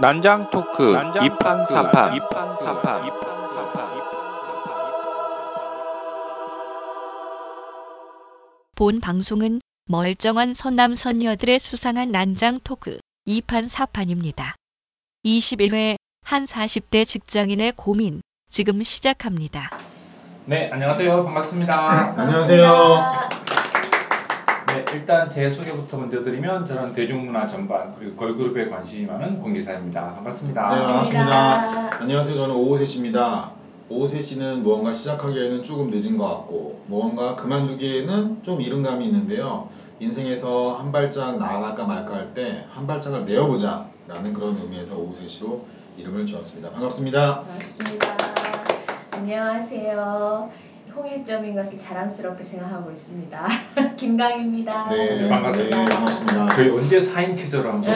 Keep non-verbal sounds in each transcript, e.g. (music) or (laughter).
난장 토크 이판 사판 본 방송은 멀쩡한 선남 선녀들의 수상한 난장 토크 2판 4판입니다. 21회 한 40대 직장인의 고민 지금 시작합니다. 네 안녕하세요 반갑습니다 안녕하세요. 네 일단 제 소개부터 먼저 드리면 저는 대중문화 전반 그리고 걸그룹에 관심이 많은 공기사입니다 반갑습니다 네, 반갑습니다. 안녕하세요. 저는 오호세 씨입니다. 오호세 씨는 무언가 시작하기에는 조금 늦은 것 같고 무언가 그만두기에는 좀 이른 감이 있는데요. 인생에서 한 발짝 나아갈까 말까 할 때 한 발짝을 내어보자 라는 그런 의미에서 오호세 씨로 이름을 지었습니다. 반갑습니다. 반갑습니다. 안녕하세요. 홍일점인 것을 자랑스럽게 생각하고 있습니다. (laughs) 김강입니다. 네, 반갑습니다. 네, 반갑습니다. 저희 언제 4인 체제로 한번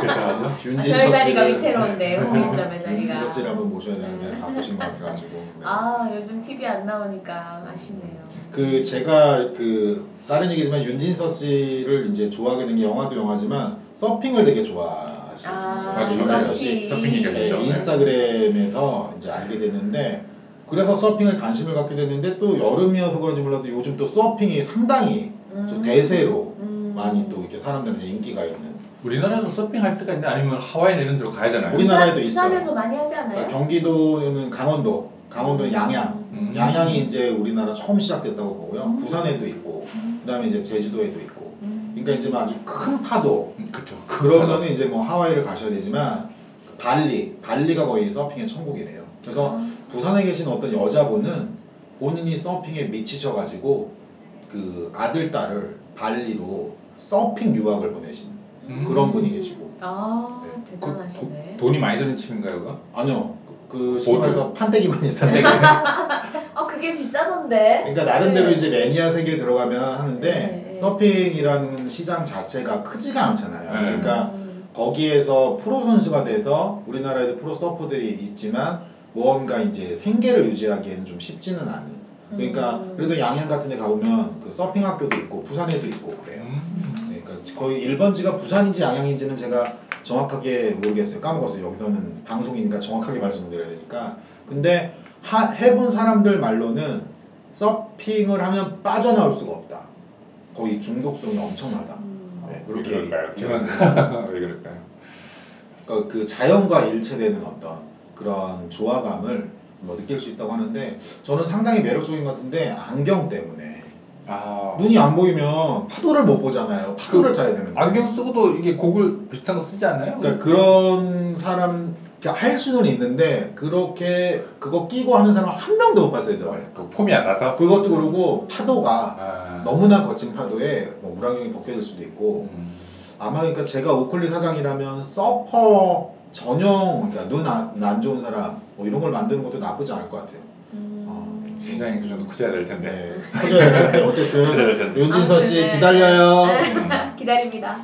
그죠 (laughs) 아, 윤진서 저희 자리가 위태로운데 홍일점의 자리가. 윤진서 씨를 한번 모셔야 되는데 바쁘신 것 같아가지고. 네. 아 요즘 TV 안 나오니까 아쉽네요. 그 제가 그 다른 얘기지만 윤진서 씨를 이제 좋아하게 된 게 영화도 영화지만 서핑을 되게 좋아하시는 아. 윤진서 서핑. 씨 서핑 얘기하죠. 네, 그렇죠. 인스타그램에서 이제 알게 됐는데 그래서 서핑에 관심을 갖게 됐는데 또 여름이어서 그런지 몰라도 요즘 또 서핑이 상당히 좀 음. 대세로 음. 많이 또 이렇게 사람들한테 인기가 있는 우리나라에서 서핑할 때가 있나 아니면 하와이나 이런 데로 가야 되나요? 우리- 우리나라에도 부산, 있어요. 부산에서 많이 하지 않아요? 그러니까 경기도는 강원도, 강원도는 양양, 음. 양양이 이제 우리나라 처음 시작됐다고 보고요. 음. 부산에도 있고, 음. 그다음에 이제 제주도에도 있고. 음. 그러니까 이제 뭐 아주 큰 파도, 음, 그쵸 그러면은 이제 뭐 하와이를 가셔야 되지만 그 발리, 발리가 거의 서핑의 천국이래요. 그래서 아. 부산에 계신 어떤 여자분은 본인이 서핑에 미치셔가지고 그 아들 딸을 발리로 서핑 유학을 보내신 음. 그런 분이 계시고 아 네. 대단하시네. 그 돈이 많이 드는 그거? 아니요 그, 그. 말해서 판때기만 있어요. 아 그게 비싸던데. 그러니까 나름대로 네. 이제 매니아 세계에 들어가면 하는데 네, 네. 서핑이라는 시장 자체가 크지가 않잖아요. 네. 그러니까 음. 거기에서 프로 선수가 돼서 우리나라에도 프로 서퍼들이 있지만 무언가 이제 생계를 유지하기에는 좀 쉽지는 않은. 그러니까 음. 그래도 양양 같은 데 가보면 그 서핑 학교도 있고 부산에도 있고 그래요. 음. 네, 그러니까 거의 1번지가 부산인지 양양인지는 제가 정확하게 모르겠어요. 까먹었어요. 여기서는 방송이니까 정확하게 말씀드려야 되니까. 근데 하- 해본 사람들 말로는 서핑을 하면 빠져나올 수가 없다. 거의 중독성이 엄청나다. 음. 네, (laughs) 왜 그렇게 그럴까요? 얘기하는 저는 왜 그럴까요? 그러니까 그 자연과 일체되는 어떤 그런 조화감을 뭐 느낄 수 있다고 하는데 저는 상당히 매력적인 것 같은데 안경 때문에 아 눈이 안 보이면 파도를 못 보잖아요. 파도를 타야 되는데. 안경 쓰고도 이게 고글 비슷한 거 쓰지 않나요? 그러니까 그런 사람 할 수는 있는데 그렇게 그거 끼고 하는 사람 한 명도 못 봤어요. 저. 그 폼이 안 나서 그것도 그러고 파도가 아. 너무나 거친 파도에 뭐 물안경이 벗겨질 수도 있고 음. 아마 그러니까 제가 오클리 사장이라면 서퍼 전용 그러니까 눈안 좋은 사람 뭐 이런 걸 만드는 것도 나쁘지 않을 것 같아요. 음. 시장이 그 정도 커져야 될 텐데. 네. 커져야 어쨌든 될 텐데. 윤진서 씨 아무튼 네. 기다려요. (laughs) 기다립니다.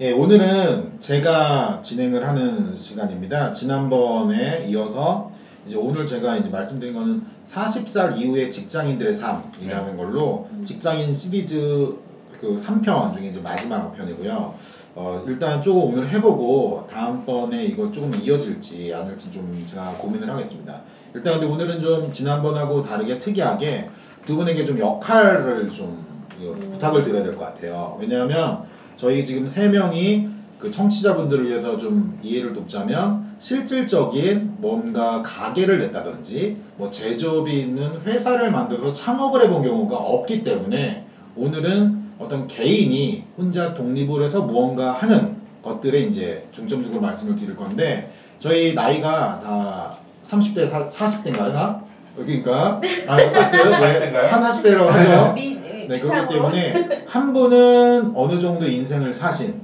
예, 오늘은 제가 진행을 하는 시간입니다. 지난번에 이어서 이제 오늘 제가 이제 말씀드린 거는 40살 이후의 직장인들의 삶이라는 걸로 직장인 시리즈 그 3편 중에 이제 마지막 편이고요. 어, 일단 조금 오늘 해보고 다음번에 이거 조금 이어질지 아닐지 좀 제가 고민을 하겠습니다. 일단 근데 오늘은 좀 지난번하고 다르게 특이하게 두 분에게 좀 역할을 좀 이거 부탁을 드려야 될 것 같아요. 왜냐하면 저희 지금 세 명이 그 청취자분들을 위해서 좀 이해를 돕자면 실질적인 뭔가 가게를 냈다든지 뭐 제조업이 있는 회사를 만들어서 창업을 해본 경우가 없기 때문에 오늘은 어떤 개인이 혼자 독립을 해서 무언가 하는 것들에 이제 중점적으로 말씀을 드릴 건데 저희 나이가 다 30대, 40대인가요? 다? 그러니까 (laughs) 아, 어쨌든 예, 30, 40대라고 하죠. 미, 네, 그렇기. 때문에 한 분은 어느 정도 인생을 사신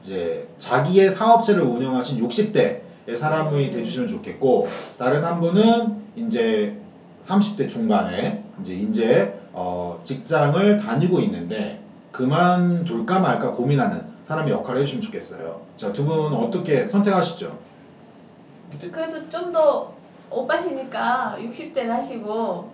이제 자기의 사업체를 운영하신 60대의 사람이 음. 돼주시면 좋겠고 다른 한 분은 이제 30대 중반에 이제 이제 어, 직장을 다니고 있는데 그만둘까 말까 고민하는 사람의 역할을 해주시면 좋겠어요. 자, 두 분 어떻게 선택하시죠? 그래도 좀 더 오빠시니까 60대는 하시고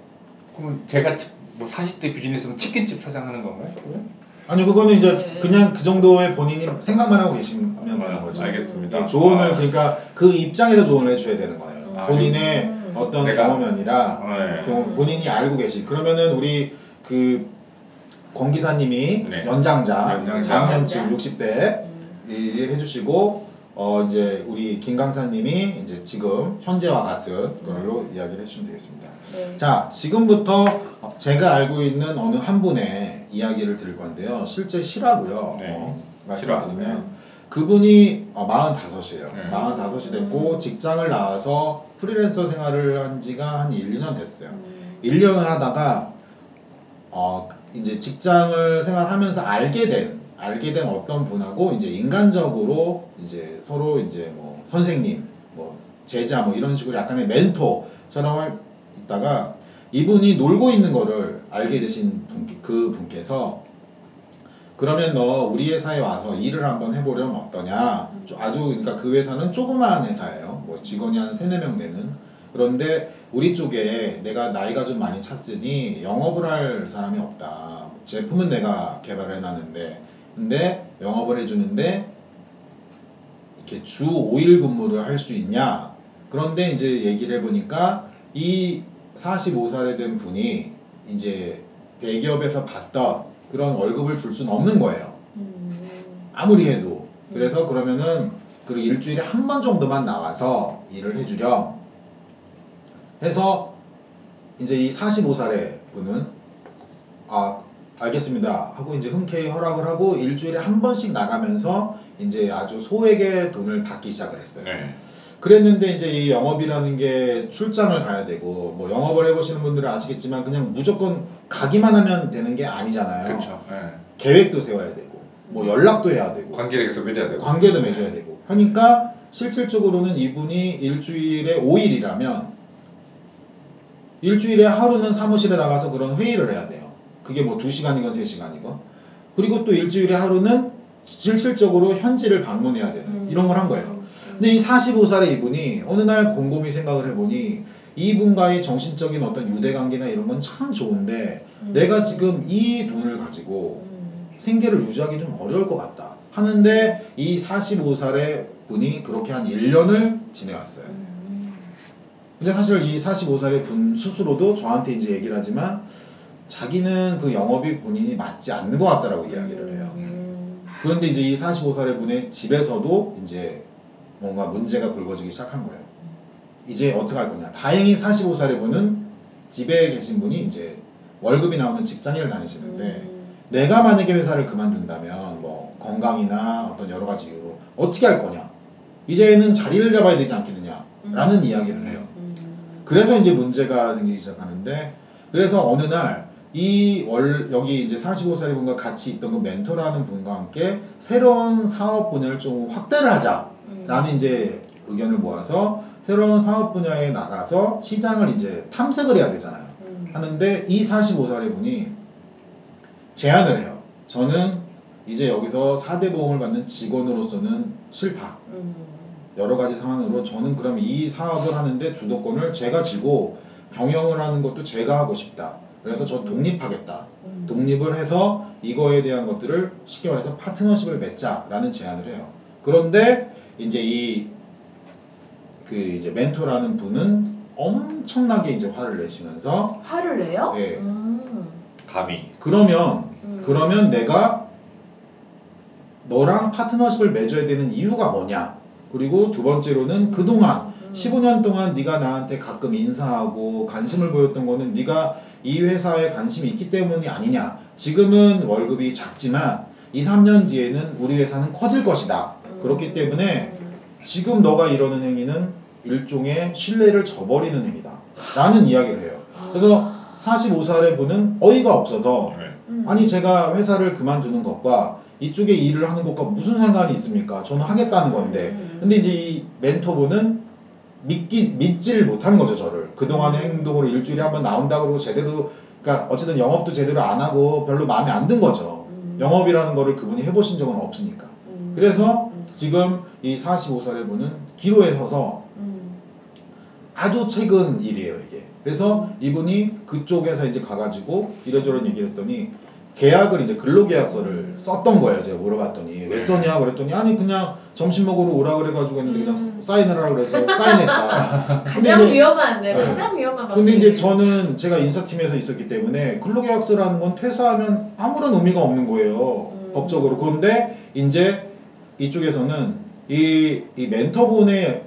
그럼 제가 치- 뭐 40대 비즈니스면 치킨집 사장하는 건가요? 그러면? 아니 그거는 이제 네. 그냥 그 정도의 본인이 생각만 하고 계시면 되는 아, 거죠. 알겠습니다. 예, 조언을 아, 그러니까 그 입장에서 조언을 해줘야 되는 거예요. 아, 본인의 음. 어떤 내가- 경험이 아니라 네. 경- 본인이 알고 계신 그러면은 우리 그 권 기사님이 네. 연장자, 연장자. 작년 지금 60대 음. 이 해주시고 어 이제 우리 김 강사님이 이제 지금 현재와 같은 걸로 이야기를 해주시면 되겠습니다. 네. 자 지금부터 제가 알고 있는 어느 한 분의 이야기를 드릴 건데요. 실제 실화고요. 네. 어, 실화. 말씀드리면 그분이 어, 45이에요. 네. 45이 됐고 직장을 나와서 프리랜서 생활을 한 지가 한 1, 2년 됐어요. 음. 1년을 하다가 어 이제 직장을 생활하면서 알게 된 알게 된 어떤 분하고 이제 인간적으로 이제 서로 이제 뭐 선생님 뭐 제자 뭐 이런 식으로 약간의 멘토처럼 할- 있다가 이분이 놀고 있는 거를 알게 되신 분께, 그 분께서 그러면 너 우리 회사에 와서 일을 한번 해보려면 어떠냐? 좀 아주 그러니까 그 회사는 조그마한 회사예요. 뭐 직원이 한 세네 명 되는 그런데 우리 쪽에 내가 나이가 좀 많이 찼으니 영업을 할 사람이 없다. 제품은 내가 개발을 해놨는데, 근데 영업을 해주는데 이렇게 주 5일 근무를 할 수 있냐? 그런데 이제 얘기를 해보니까 이 45살에 된 분이 이제 대기업에서 받던 그런 월급을 줄 수는 없는 거예요. 음. 아무리 해도. 그래서 그러면은 그 일주일에 한 번 정도만 나와서 일을 해주렴. 해서 이제 이 45살의 분은 아 알겠습니다 하고 이제 흔쾌히 허락을 하고 일주일에 한 번씩 나가면서 이제 아주 소액의 돈을 받기 시작을 했어요. 네. 그랬는데 이제 이 영업이라는 게 출장을 가야 되고 뭐 영업을 해보시는 분들은 아시겠지만 그냥 무조건 가기만 하면 되는 게 아니잖아요. 그렇죠. 네. 계획도 세워야 되고 뭐 연락도 해야 되고 관계를 계속 맺어야 되고. 관계도 맺어야 되고 하니까 실질적으로는 이분이 일주일에 5일이라면 일주일에 하루는 사무실에 나가서 그런 회의를 해야 돼요. 그게 뭐 2시간이건 3시간이건. 그리고 또 일주일에 하루는 실질적으로 현지를 방문해야 되는 음. 이런 걸 한 거예요. 근데 이 45살의 이분이 어느 날 곰곰이 생각을 해보니 이분과의 정신적인 어떤 유대관계나 이런 건 참 좋은데 음. 내가 지금 이 돈을 가지고 음. 생계를 유지하기 좀 어려울 것 같다 하는데 이 45살의 분이 그렇게 한 1년을 지내왔어요. 음. 근데 사실 이 45살의 분 스스로도 저한테 이제 얘기를 하지만 자기는 그 영업이 본인이 맞지 않는 것 같다라고 이야기를 해요. 음. 그런데 이제 이 45살의 분의 집에서도 이제 뭔가 문제가 불거지기 시작한 거예요. 이제 어떻게 할 거냐. 다행히 45살의 분은 집에 계신 분이 이제 월급이 나오는 직장인을 다니시는데 음. 내가 만약에 회사를 그만둔다면 뭐 건강이나 어떤 여러 가지 이유로 어떻게 할 거냐. 이제는 자리를 잡아야 되지 않겠느냐. 라는 이야기를 해요. 음. 그래서 이제 문제가 생기기 시작하는데 그래서 어느 날 이 월 여기 이제 45살의 분과 같이 있던 그 멘토라는 분과 함께 새로운 사업 분야를 좀 확대를 하자라는 음. 이제 의견을 모아서 새로운 사업 분야에 나가서 시장을 이제 탐색을 해야 되잖아요. 음. 하는데 이 45살의 분이 제안을 해요. 저는 이제 여기서 4대 보험을 받는 직원으로서는 싫다. 음. 여러 가지 상황으로 저는 그럼 이 사업을 하는데 주도권을 제가 쥐고 경영을 하는 것도 제가 하고 싶다. 그래서 저 독립하겠다. 음. 독립을 해서 이거에 대한 것들을 쉽게 말해서 파트너십을 맺자라는 제안을 해요. 그런데 이제 이 그 이제 멘토라는 분은 엄청나게 이제 화를 내시면서 화를 내요? 네. 음. 감히. 그러면 음. 그러면 내가 너랑 파트너십을 맺어야 되는 이유가 뭐냐? 그리고 두 번째로는 그동안 음. 15년 동안 네가 나한테 가끔 인사하고 관심을 보였던 거는 네가 이 회사에 관심이 있기 때문이 아니냐. 지금은 월급이 작지만 2, 3년 뒤에는 우리 회사는 커질 것이다. 그렇기 때문에 지금 너가 이러는 행위는 일종의 신뢰를 저버리는 행위다. 라는 이야기를 해요. 그래서 45살의 분은 어이가 없어서 네. 음. 아니 제가 회사를 그만두는 것과 이쪽에 일을 하는 것과 무슨 상관이 있습니까? 저는 하겠다는 건데. 음. 근데 이제 이 멘토분은 믿기 믿지를 못하는 거죠 저를 그 동안의 음. 행동으로 일주일에 한 번 나온다 그러고 제대로 그러니까 어쨌든 영업도 제대로 안 하고 별로 마음에 안 든 거죠 음. 영업이라는 거를 그분이 해보신 적은 없으니까 음. 그래서 음. 지금 이 45살의 분은 기로에 서서 음. 아주 최근 일이에요 이게 그래서 이분이 그쪽에서 이제 가가지고 이런저런 얘기를 했더니 계약을 이제 근로계약서를 썼던 거예요. 제가 물어봤더니 왜 네. 썼냐 그랬더니 아니 그냥 점심 먹으러 오라 그래가지고 했는데 그냥 음. 사인을 하라 그래서 (laughs) 사인했다. 근데 가장 이제- 위험한 네, 네. 가장 위험한 방식. 근데 이제 저는 제가 인사팀에서 있었기 때문에 근로계약서라는 건 퇴사하면 아무런 의미가 없는 거예요. 음. 법적으로. 그런데 이제 이쪽에서는 이, 이 멘토분의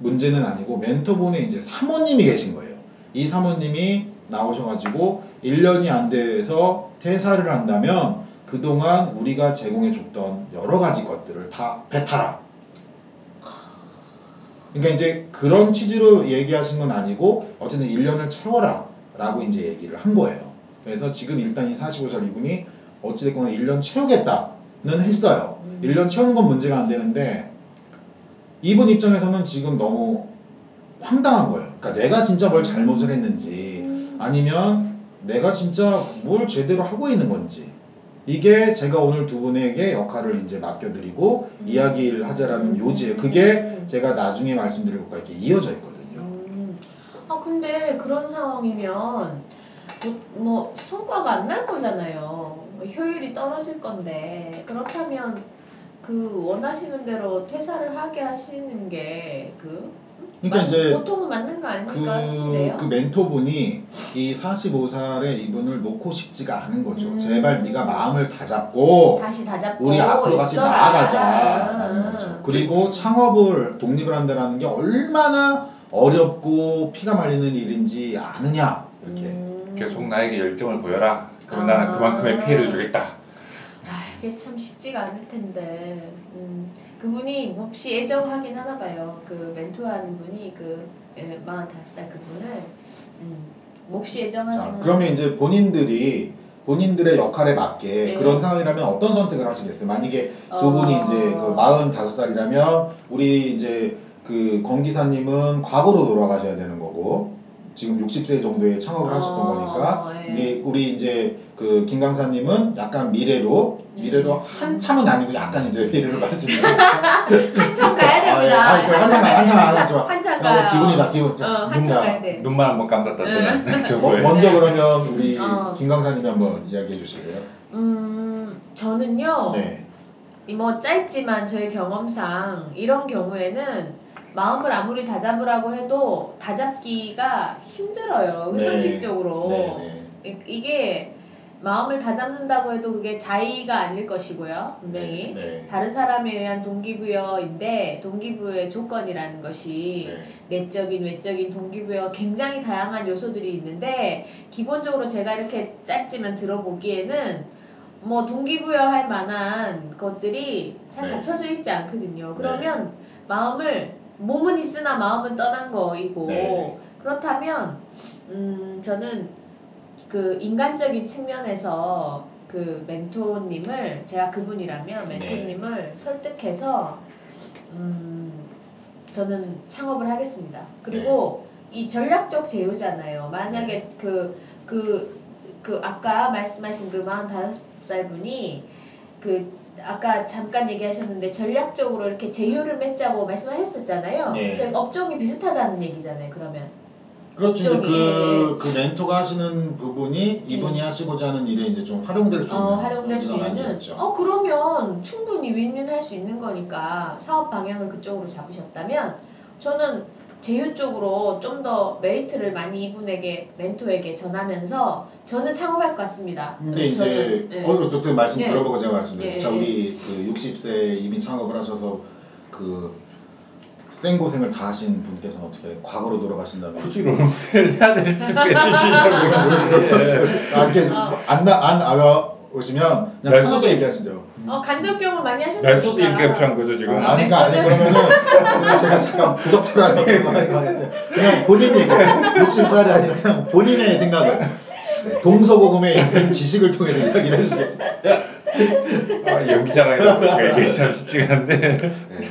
문제는 아니고 멘토분의 이제 사모님이 계신 거예요. 이 사모님이 나오셔가지고 1년이 안 돼서 퇴사를 한다면 그동안 우리가 제공해줬던 여러 가지 것들을 다 배탈라. 그러니까 이제 그런 취지로 얘기하신 건 아니고 어쨌든 1년을 채워라 라고 이제 얘기를 한 거예요. 그래서 지금 일단 이 45살 이분이 어찌됐거나 1년 채우겠다는 했어요. 음. 1년 채우는 건 문제가 안 되는데 이분 입장에서는 지금 너무 황당한 거예요. 그러니까 내가 진짜 뭘 잘못을 했는지 음. 아니면 내가 진짜 뭘 제대로 하고 있는 건지 이게 제가 오늘 두 분에게 역할을 이제 맡겨드리고 음. 이야기를 하자라는 음. 요지예요. 그게 제가 나중에 말씀드릴 것과 이렇게 이어져 있거든요. 음. 아 근데 그런 상황이면 뭐, 뭐 성과가 안 날 거잖아요. 효율이 떨어질 건데 그렇다면 그 원하시는 대로 퇴사를 하게 하시는 게 그 그러니까 이제 보통은 맞는 거 아닐까 그, 싶네요. 그 멘토분이 이 45살의 이분을 놓고 싶지가 않은 거죠. 음. 제발 네가 마음을 다 잡고 다시 다 잡고 우리 앞으로 같이 있어라. 나아가자라는 음. 거죠. 그리고 창업을 독립을 한다라는 게 얼마나 어렵고 피가 말리는 일인지 아느냐 이렇게. 음. 계속 나에게 열정을 보여라. 그럼 아. 나는 그만큼의 피해를 주겠다. 아, 이게 참 쉽지가 않을 텐데. 음, 그분이 몹시 애정하긴 하나 봐요. 그 멘토라는 분이 그 예, 45살 그분을 음, 몹시 애정하긴 자, 그러면 이제 본인들이 본인들의 역할에 맞게 네. 그런 상황이라면 어떤 선택을 하시겠어요? 만약에 두 어. 분이 이제 그 45살이라면 우리 이제 그 권기사님은 과거로 돌아가셔야 되는 거고 지금 60세 정도에 창업을 하셨던 어, 거니까 예. 이게 우리 이제 그 김강사님은 약간 미래로 미래로 음. 한참은 아니고 약간 이제 미래로 가시는 (laughs) 한참 가야 됩니다. 아, 예. 그 한참 가요, 한참 가요, 한참. 한참 어, 가요. 기분이다, 기분. 자, 어, 한참. 가야 돼. 눈만 한번 감았다 뜨는 먼- 정도에. 먼저 그러면 우리 어. 김 강사님이 한번 이야기해 주실래요? 음, 저는요. 네. 이뭐 짧지만 저의 경험상 이런 경우에는 마음을 아무리 다잡으라고 해도 다잡기가 힘들어요. 그 네. 상식적으로 네, 이- 이게 마음을 다잡는다고 해도 그게 자의가 아닐 것이고요. 분명히 네. 네. 다른 사람에 의한 동기부여인데 동기부여의 조건이라는 것이 네. 내적인 외적인 동기부여 굉장히 다양한 요소들이 있는데 기본적으로 제가 이렇게 짧지만 들어보기에는 뭐 동기부여할 만한 것들이 잘 네. 갖춰져 있지 않거든요. 그러면 마음을 몸은 있으나 마음은 떠난 거이고 네. 그렇다면 음 저는 그 인간적인 측면에서 그 멘토님을 제가 그분이라면 네. 멘토님을 설득해서 음 저는 창업을 하겠습니다. 그리고 네. 이 전략적 제휴잖아요. 만약에 그, 그, 그, 아까 말씀하신 그 45살 분이 그, 아까 잠깐 얘기하셨는데 전략적으로 이렇게 제휴를 맺자고 말씀하셨었잖아요. 네. 그러니까 업종이 비슷하다는 얘기잖아요, 그러면. 그렇죠. 이제 그, 그 멘토가 하시는 부분이 이분이 하시고자 하는 일에 이제 좀 활용될 수 있는 어, 활용될 수 그런 있는. 아니었죠. 어, 그러면 충분히 윈윈할 수 있는 거니까 사업 방향을 그쪽으로 잡으셨다면 저는 제휴 쪽으로 좀 더 메리트를 많이 이분에게 멘토에게 전하면서 저는 창업할 것 같습니다. 근데 이제 저는, 예. 어, 또 말씀 예. 들어보고 제가 자, 예. 우리 그 60세 이미 창업을 하셔서 그 생고생을 다 하신 분께서는 어떻게 과거로 돌아가신다면 굳이 롤모델을 해야 될 필요가 이렇게 어. 안안 알아오시면 그냥 날 편하게 얘기하시죠. 어, 간접 경험 많이 하셨으니까. 날 수도 이렇게 필요한 거죠 지금. 아, 아니, 그러니까 아니 그러면은 제가 잠깐 부적절한 거 하겠는데 그냥 본인 얘기 60살이 아니라 그냥 본인의 생각을 네, 동서고금에 있는 지식을 통해서 이야기를 해주시겠습니다. 아, 연기자가 이게 참 쉽지가 않은데. 네.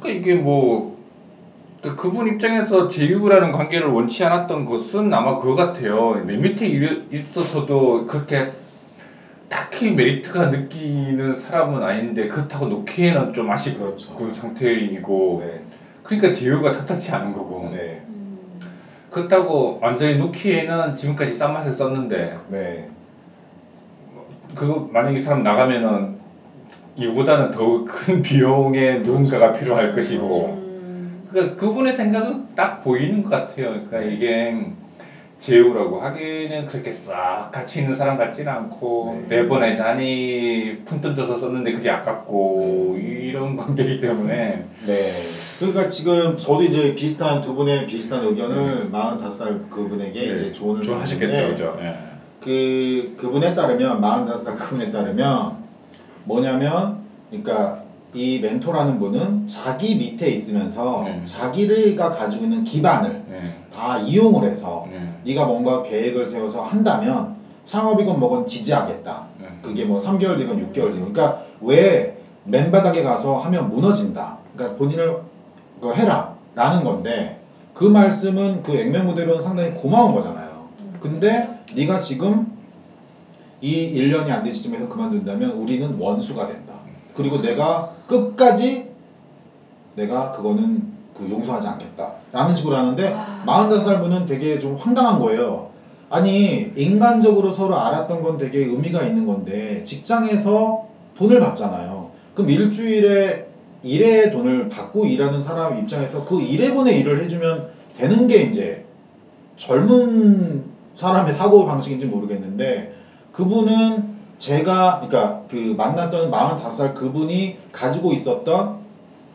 그러니까 이게 뭐. 그 그분 입장에서 제휴라는 관계를 원치 않았던 것은 아마 그거 같아요. 내 밑에 일- 있어서도 그렇게 딱히 메리트가 느끼는 사람은 아닌데 그렇다고 놓기에는 좀 아쉽고 그렇죠. 상태이고 네. 그러니까 제휴가 탓하지 않은 거고 네. 음, 그렇다고 완전히 놓기에는 지금까지 싼 맛을 썼는데 네. 그거 만약에 이 사람 나가면은 이거보다는 더큰 (laughs) 비용의 누군가가 필요할 것이고 음. 그러니까 그분의 생각은 딱 보이는 것 같아요. 그러니까 네. 이게 제후라고 하기에는 그렇게 싹 가치 있는 사람 같지는 않고 네. 네 번의 잔이 푼 던져서 썼는데 그게 아깝고 네. 이런 관계이기 때문에 네. 그러니까 지금 저도 이제 비슷한 두 분의 비슷한 의견을 45살 그분에게 네. 이제 조언을 드렸는데 그죠? 예. 그 그분에 따르면 45살 그분에 따르면 뭐냐면 그러니까 이 멘토라는 분은 자기 밑에 있으면서 네. 자기가 가지고 있는 기반을 예. 다 이용을 해서 예. 네가 뭔가 계획을 세워서 한다면 창업이건 뭐건 지지하겠다. 예. 그게 뭐 3개월 뒤건 6개월 뒤건 그러니까 왜 맨바닥에 가서 하면 무너진다. 그러니까 본인을 그거 해라 라는 건데 그 말씀은 그 액면무대로는 상당히 고마운 거잖아요. 근데 네가 지금 이 1년이 안 된 시점에서 그만둔다면 우리는 원수가 된다. 그리고 내가 끝까지 내가 그거는 그 용서하지 않겠다. 라는 식으로 하는데 45살 분은 되게 좀 황당한 거예요. 아니 인간적으로 서로 알았던 건 되게 의미가 있는 건데 직장에서 돈을 받잖아요. 그럼 일주일에 일의 돈을 받고 일하는 사람 입장에서 그 1회분의 일을 해주면 되는 게 이제 젊은 사람의 사고 방식인지 모르겠는데 그분은 제가 그러니까 그 만났던 45살 그분이 가지고 있었던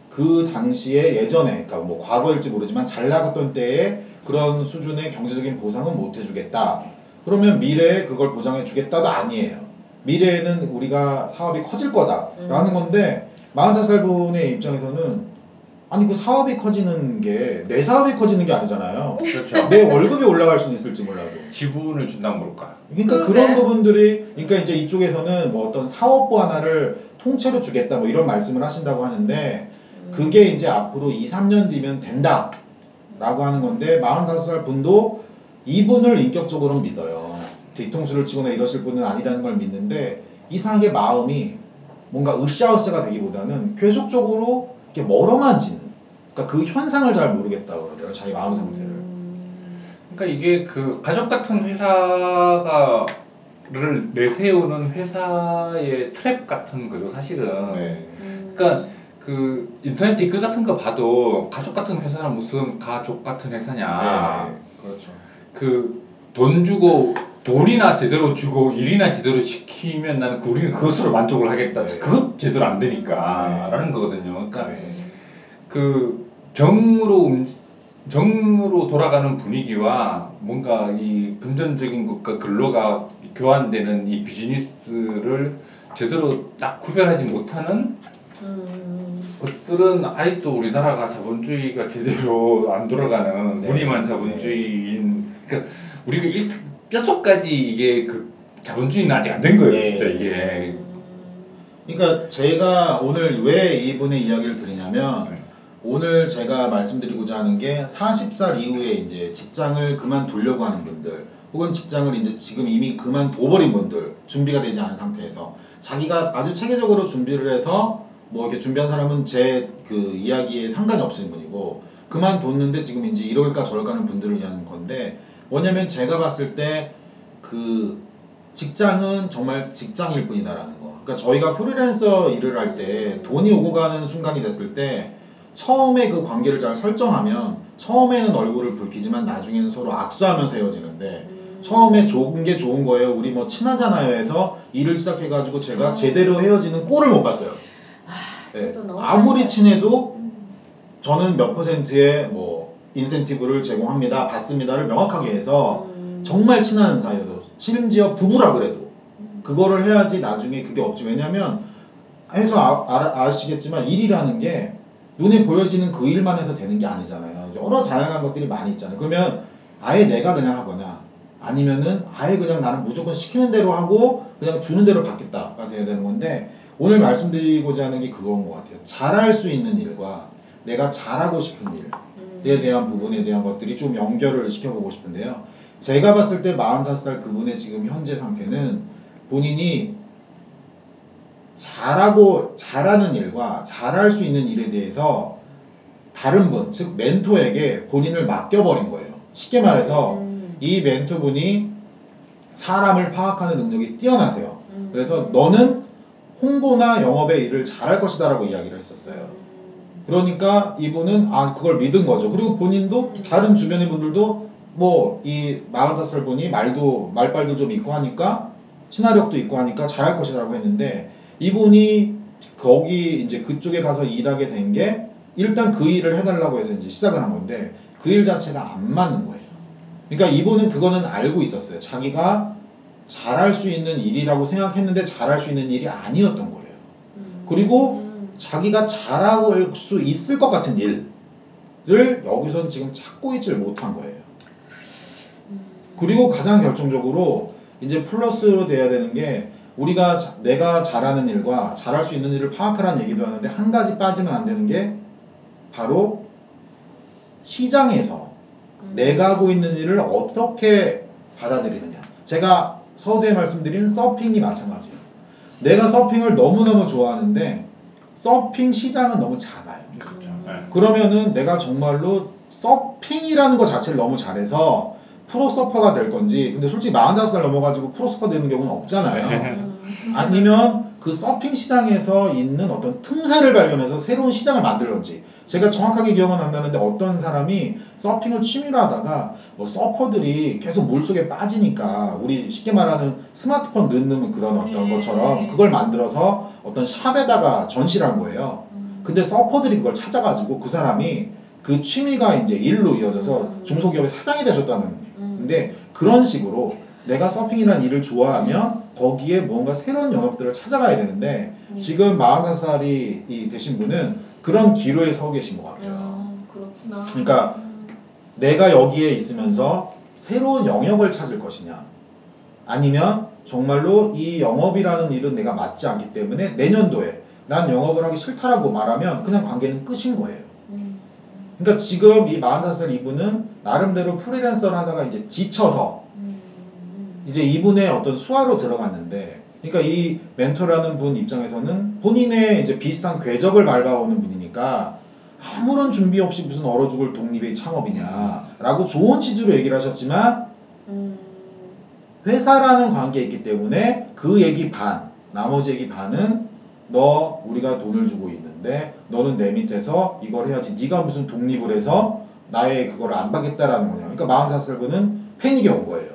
그 당시에 예전에 그러니까 뭐 과거일지 모르지만 잘 나갔던 때에 그런 수준의 경제적인 보상은 못 해주겠다. 그러면 미래에 그걸 보장해 주겠다도 아니에요. 미래에는 우리가 사업이 커질 거다라는 건데 45살 분의 입장에서는 아니 그 사업이 커지는 게 내 사업이 커지는 게 아니잖아요. 그렇죠. 내 월급이 올라갈 수는 있을지 몰라도. 지분을 준다면 모를까. 그러니까. 그런 부분들이 그러니까 이제 이쪽에서는 뭐 어떤 사업부 하나를 통째로 주겠다 뭐 이런 말씀을 하신다고 하는데 그게 이제 앞으로 2, 3년 뒤면 된다 라고 하는 건데 45살 분도 이분을 인격적으로 믿어요 뒤통수를 치거나 이러실 분은 아니라는 걸 믿는데 이상하게 마음이 뭔가 으쌰으쌰가 되기보다는 계속적으로 이렇게 멀어만지는 그러니까 그 현상을 잘 모르겠다고 그러더라고요 자기 마음 상태를 그러니까 이게 그 가족 같은 회사가 를 내세우는 회사의 트랩 같은 거죠, 사실은. 네. 그러니까 그 인터넷 댓글 같은 거 봐도 가족 같은 회사는 무슨 가족 같은 회사냐. 네. 그렇죠 그 돈 주고 돈이나 제대로 주고 일이나 제대로 시키면 나는 그 우리는 그것으로 만족을 하겠다. 네. 그것 제대로 안 되니까 네. 라는 거거든요. 그러니까 네. 그 정으로 움- 정으로 돌아가는 분위기와 뭔가 이 금전적인 것과 근로가 교환되는 이 비즈니스를 제대로 딱 구별하지 못하는 음. 것들은 아직도 우리나라가 자본주의가 제대로 안 돌아가는 네. 무늬만 자본주의인 그러니까 우리가 일, 뼛속까지 이게 그 자본주의는 아직 안 된 거예요 네. 진짜 이게 그러니까 제가 오늘 왜 이분의 이야기를 드리냐면 네. 오늘 제가 말씀드리고자 하는 게 40살 이후에 이제 직장을 그만두려고 하는 분들 혹은 직장을 이제 지금 이미 그만둬버린 분들 준비가 되지 않은 상태에서 자기가 아주 체계적으로 준비를 해서 뭐 이렇게 준비한 사람은 제 그 이야기에 상관이 없으신 분이고 그만뒀는데 지금 이제 이럴까 저럴까 하는 분들을 위한 건데 뭐냐면 제가 봤을 때 그 직장은 정말 직장일 뿐이다라는 거. 그러니까 저희가 프리랜서 일을 할 때 돈이 오고 가는 순간이 됐을 때 처음에 그 관계를 잘 설정하면 처음에는 얼굴을 붉히지만 나중에는 서로 악수하면서 헤어지는데 처음에 좋은 게 좋은 거예요. 우리 뭐 친하잖아요 해서 일을 시작해가지고 제가 아. 제대로 헤어지는 꼴을 못 봤어요. 아, 네. 아무리 친해도 저는 몇 퍼센트의 뭐 인센티브를 제공합니다. 받습니다를 명확하게 해서 음. 정말 친한 사이여도 심지어 부부라 그래도 그거를 해야지 나중에 그게 없지 왜냐면 해서 아, 아, 아시겠지만 일이라는 게 눈에 보여지는 그 일만 해서 되는 게 아니잖아요. 여러 다양한 것들이 많이 있잖아요. 그러면 아예 내가 그냥 하거나 아니면은 아예 그냥 나는 무조건 시키는 대로 하고 그냥 주는 대로 받겠다가 돼야 되는 건데 오늘 말씀드리고자 하는 게 그건 것 같아요. 잘할 수 있는 일과 내가 잘하고 싶은 일에 대한 부분에 대한 것들이 좀 연결을 시켜보고 싶은데요. 제가 봤을 때 45살 그분의 지금 현재 상태는 본인이 잘하고 잘하는 일과 잘할 수 있는 일에 대해서 다른 분, 즉 멘토에게 본인을 맡겨버린 거예요. 쉽게 말해서 음. 이 멘토분이 사람을 파악하는 능력이 뛰어나세요. 음. 그래서 너는 홍보나 영업의 일을 잘할 것이다라고 이야기를 했었어요. 음. 그러니까 이분은 아 그걸 믿은 거죠. 그리고 본인도 음. 다른 주변의 분들도 뭐이 45살 분이 말도 말빨도 좀 있고 하니까 친화력도 있고 하니까 잘할 것이라고 했는데 이분이 거기 이제 그쪽에 가서 일하게 된 게 일단 그 일을 해달라고 해서 이제 시작을 한 건데 그 일 자체가 안 맞는 거예요. 그러니까 이분은 그거는 알고 있었어요. 자기가 잘할 수 있는 일이라고 생각했는데 잘할 수 있는 일이 아니었던 거예요. 음. 그리고 음. 자기가 잘할 수 있을 것 같은 일을 여기선 지금 찾고 있질 못한 거예요. 음. 그리고 가장 결정적으로 이제 플러스로 돼야 되는 게 우리가 자- 내가 잘하는 일과 잘할 수 있는 일을 파악하라는 얘기도 하는데 한 가지 빠지면 안 되는 게 바로 시장에서 음. 내가 하고 있는 일을 어떻게 받아들이느냐. 제가 서두에 말씀드린 서핑이 마찬가지예요. 내가 서핑을 너무너무 좋아하는데 서핑 시장은 너무 작아요. 그렇죠. 음. 네. 그러면은 내가 정말로 서핑이라는 것 자체를 너무 잘해서 프로 서퍼가 될 건지 근데 솔직히 45살 넘어가지고 프로 서퍼 되는 경우는 없잖아요. 음. 아니면 그 서핑 시장에서 있는 어떤 틈새를 발견해서 새로운 시장을 만들던지 제가 정확하게 기억은 안 나는데 어떤 사람이 서핑을 취미로 하다가 뭐 서퍼들이 계속 물속에 빠지니까 우리 쉽게 말하는 스마트폰 넣는 그런 어떤 네. 것처럼 그걸 만들어서 어떤 샵에다가 전시를 한 거예요. 음. 근데 서퍼들이 그걸 찾아가지고 그 사람이 그 취미가 이제 일로 이어져서 음. 중소기업의 사장이 되셨다는 음. 근데 그런 식으로 내가 서핑이라는 일을 좋아하면 거기에 뭔가 새로운 영역들을 찾아가야 되는데 음. 지금 45살이 이 되신 분은 그런 기로에 서 계신 것 같아요. 아, 그렇구나. 그러니까 음. 내가 여기에 있으면서 새로운 영역을 찾을 것이냐 아니면 정말로 이 영업이라는 일은 내가 맞지 않기 때문에 내년도에 난 영업을 하기 싫다라고 말하면 그냥 관계는 끝인 거예요. 음. 그러니까 지금 이 45살 이분은 나름대로 프리랜서를 하다가 이제 지쳐서 음. 이제 이분의 어떤 수화로 들어갔는데, 그러니까 이 멘토라는 분 입장에서는 본인의 이제 비슷한 궤적을 밟아오는 분이니까 아무런 준비 없이 무슨 얼어 죽을 독립의 창업이냐라고 좋은 취지로 얘기를 하셨지만 음. 회사라는 관계에 있기 때문에 그 얘기 반, 나머지 얘기 반은 너 우리가 돈을 주고 있는데 너는 내 밑에서 이걸 해야지 네가 무슨 독립을 해서 나의 그걸 안 받겠다라는 거냐. 그러니까 45살 분은 패닉이 온 거예요.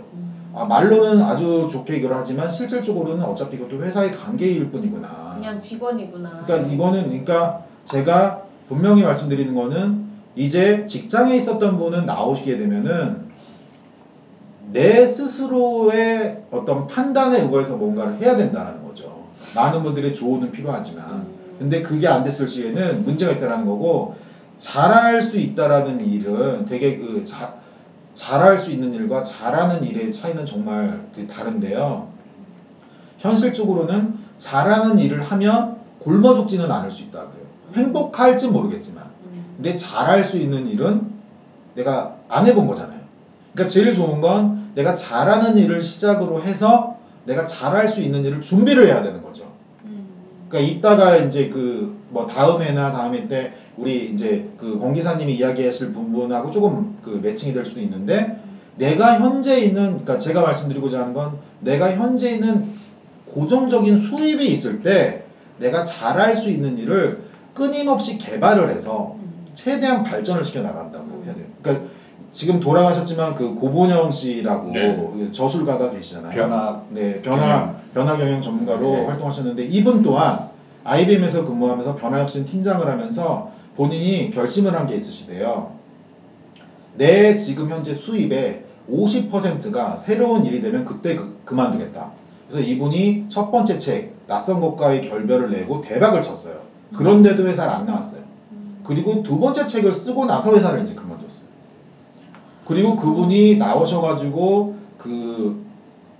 음. 아, 말로는 아주 좋게 이걸 하지만 실질적으로는 어차피 이것도 회사의 관계일 뿐이구나. 그냥 직원이구나. 그러니까 이거는 그러니까 제가 분명히 말씀드리는 거는 이제 직장에 있었던 분은 나오시게 되면은 내 스스로의 어떤 판단에 의거해서 뭔가를 해야 된다는 거죠. 많은 분들의 조언은 필요하지만 음. 근데 그게 안 됐을 시에는 문제가 있다라는 거고 잘할 수 있다라는 일은 되게 그 자, 잘할 수 있는 일과 잘하는 일의 차이는 정말 다른데요. 현실적으로는 잘하는 일을 하면 굶어 죽지는 않을 수 있다 그래요. 행복할지 모르겠지만 음. 근데 잘할 수 있는 일은 내가 안 해본 거잖아요. 그러니까 제일 좋은 건 내가 잘하는 일을 시작으로 해서 내가 잘할 수 있는 일을 준비를 해야 되는 거죠. 음. 그러니까 이따가 이제 그 뭐 다음 해나 다음 해 때 우리 이제 그 공기사님이 이야기하실 부분하고 조금 그 매칭이 될 수도 있는데 내가 현재 있는 그러니까 제가 말씀드리고자 하는 건 내가 현재 있는 고정적인 수입이 있을 때 내가 잘할 수 있는 일을 끊임없이 개발을 해서 음. 최대한 발전을 시켜 나간다고 음. 해야 돼요. 그러니까 지금 돌아가셨지만 그 고본영 씨라고 네. 저술가가 계시잖아요. 변화 네, 변화 경영. 변화 경영 전문가로 네. 활동하셨는데 이분 또한 IBM에서 근무하면서 변화혁신 팀장을 하면서 본인이 결심을 한 게 있으시대요. 내 지금 현재 수입의 50%가 새로운 일이 되면 그때 그, 그만두겠다. 그래서 이분이 첫 번째 책 낯선 것과의 결별을 내고 대박을 쳤어요. 그런데도 회사를 안 나왔어요. 그리고 두 번째 책을 쓰고 나서 회사를 이제 그만뒀어요. 그리고 그분이 나오셔가지고 그,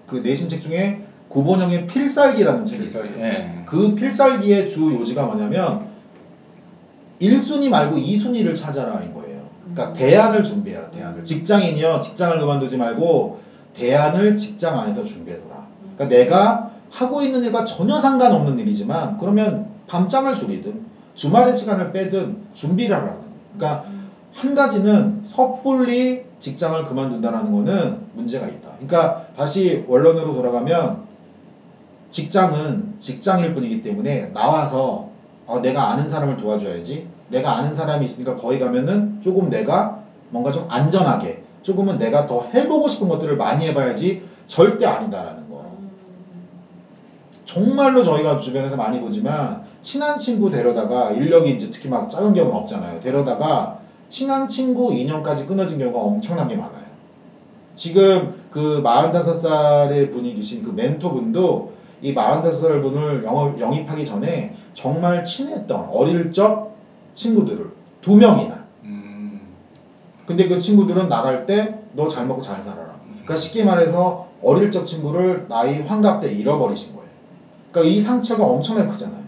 그 내신 책 중에 구본영의 필살기라는 책이 있어요. 예. 그 필살기의 주 요지가 뭐냐면 1순위 말고 2순위를 찾아라인 거예요. 그러니까 음. 대안을 준비해라. 대안을. 직장인이요. 직장을 그만두지 말고 대안을 직장 안에서 준비해둬라. 그러니까 내가 하고 있는 일과 전혀 상관없는 일이지만 그러면 밤잠을 줄이든 주말의 시간을 빼든 준비를 하라는 거예요. 그러니까 한 가지는 섣불리 직장을 그만둔다라는 거는 문제가 있다. 그러니까 다시 원론으로 돌아가면 직장은 직장일 뿐이기 때문에 나와서 어, 내가 아는 사람을 도와줘야지. 내가 아는 사람이 있으니까 거기 가면은 조금 내가 뭔가 좀 안전하게 조금은 내가 더 해보고 싶은 것들을 많이 해봐야지 절대 아니다라는 거. 음, 정말로 저희가 주변에서 많이 보지만 친한 친구 데려다가 인력이 이제 특히 막 작은 경우는 없잖아요. 데려다가 친한 친구 인연까지 끊어진 경우가 엄청나게 많아요. 지금 그 45살의 분이 계신 그 멘토분도 이 45살 분을 영업, 영입하기 전에 정말 친했던 어릴 적 친구들을 두 명이나 음. 근데 그 친구들은 나갈 때 너 잘 먹고 잘 살아라. 그러니까 쉽게 말해서 어릴 적 친구를 나이 환갑 때 잃어버리신 거예요. 그러니까 이 상처가 엄청나게 크잖아요.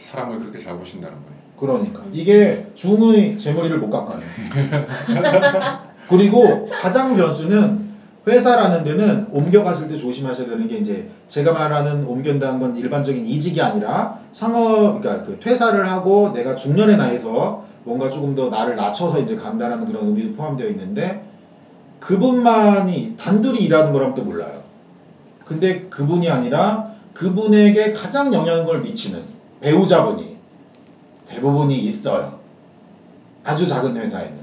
사람을 그렇게 잘 보신다는 거예요. 그러니까 음. 이게 중의 제 머리를 못 깎아요. (laughs) 그리고 가장 변수는 회사라는 데는 옮겨갔을 때 조심하셔야 되는 게 이제 제가 말하는 옮긴다는 건 일반적인 이직이 아니라 상업 그러니까 그 퇴사를 하고 내가 중년의 나이에서 뭔가 조금 더 나를 낮춰서 이제 간다라는 그런 의미도 포함되어 있는데 그분만이 단둘이 일하는 거라면 또 몰라요. 근데 그분이 아니라 그분에게 가장 영향을 미치는 배우자분이 대부분이 있어요. 아주 작은 회사에는.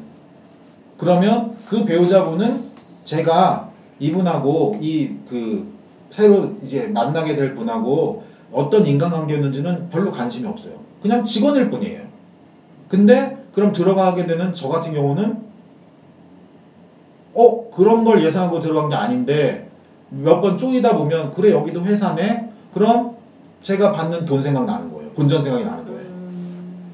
그러면 그 배우자분은 제가 이분하고 이 그 새로 이제 만나게 될 분하고 어떤 인간관계였는지는 별로 관심이 없어요. 그냥 직원일 뿐이에요. 근데 그럼 들어가게 되는 저 같은 경우는 어 그런 걸 예상하고 들어간 게 아닌데 몇 번 쪼이다 보면 그래 여기도 회사네 그럼 제가 받는 돈 생각 나는 거예요 본전 생각이 나는 거예요 음,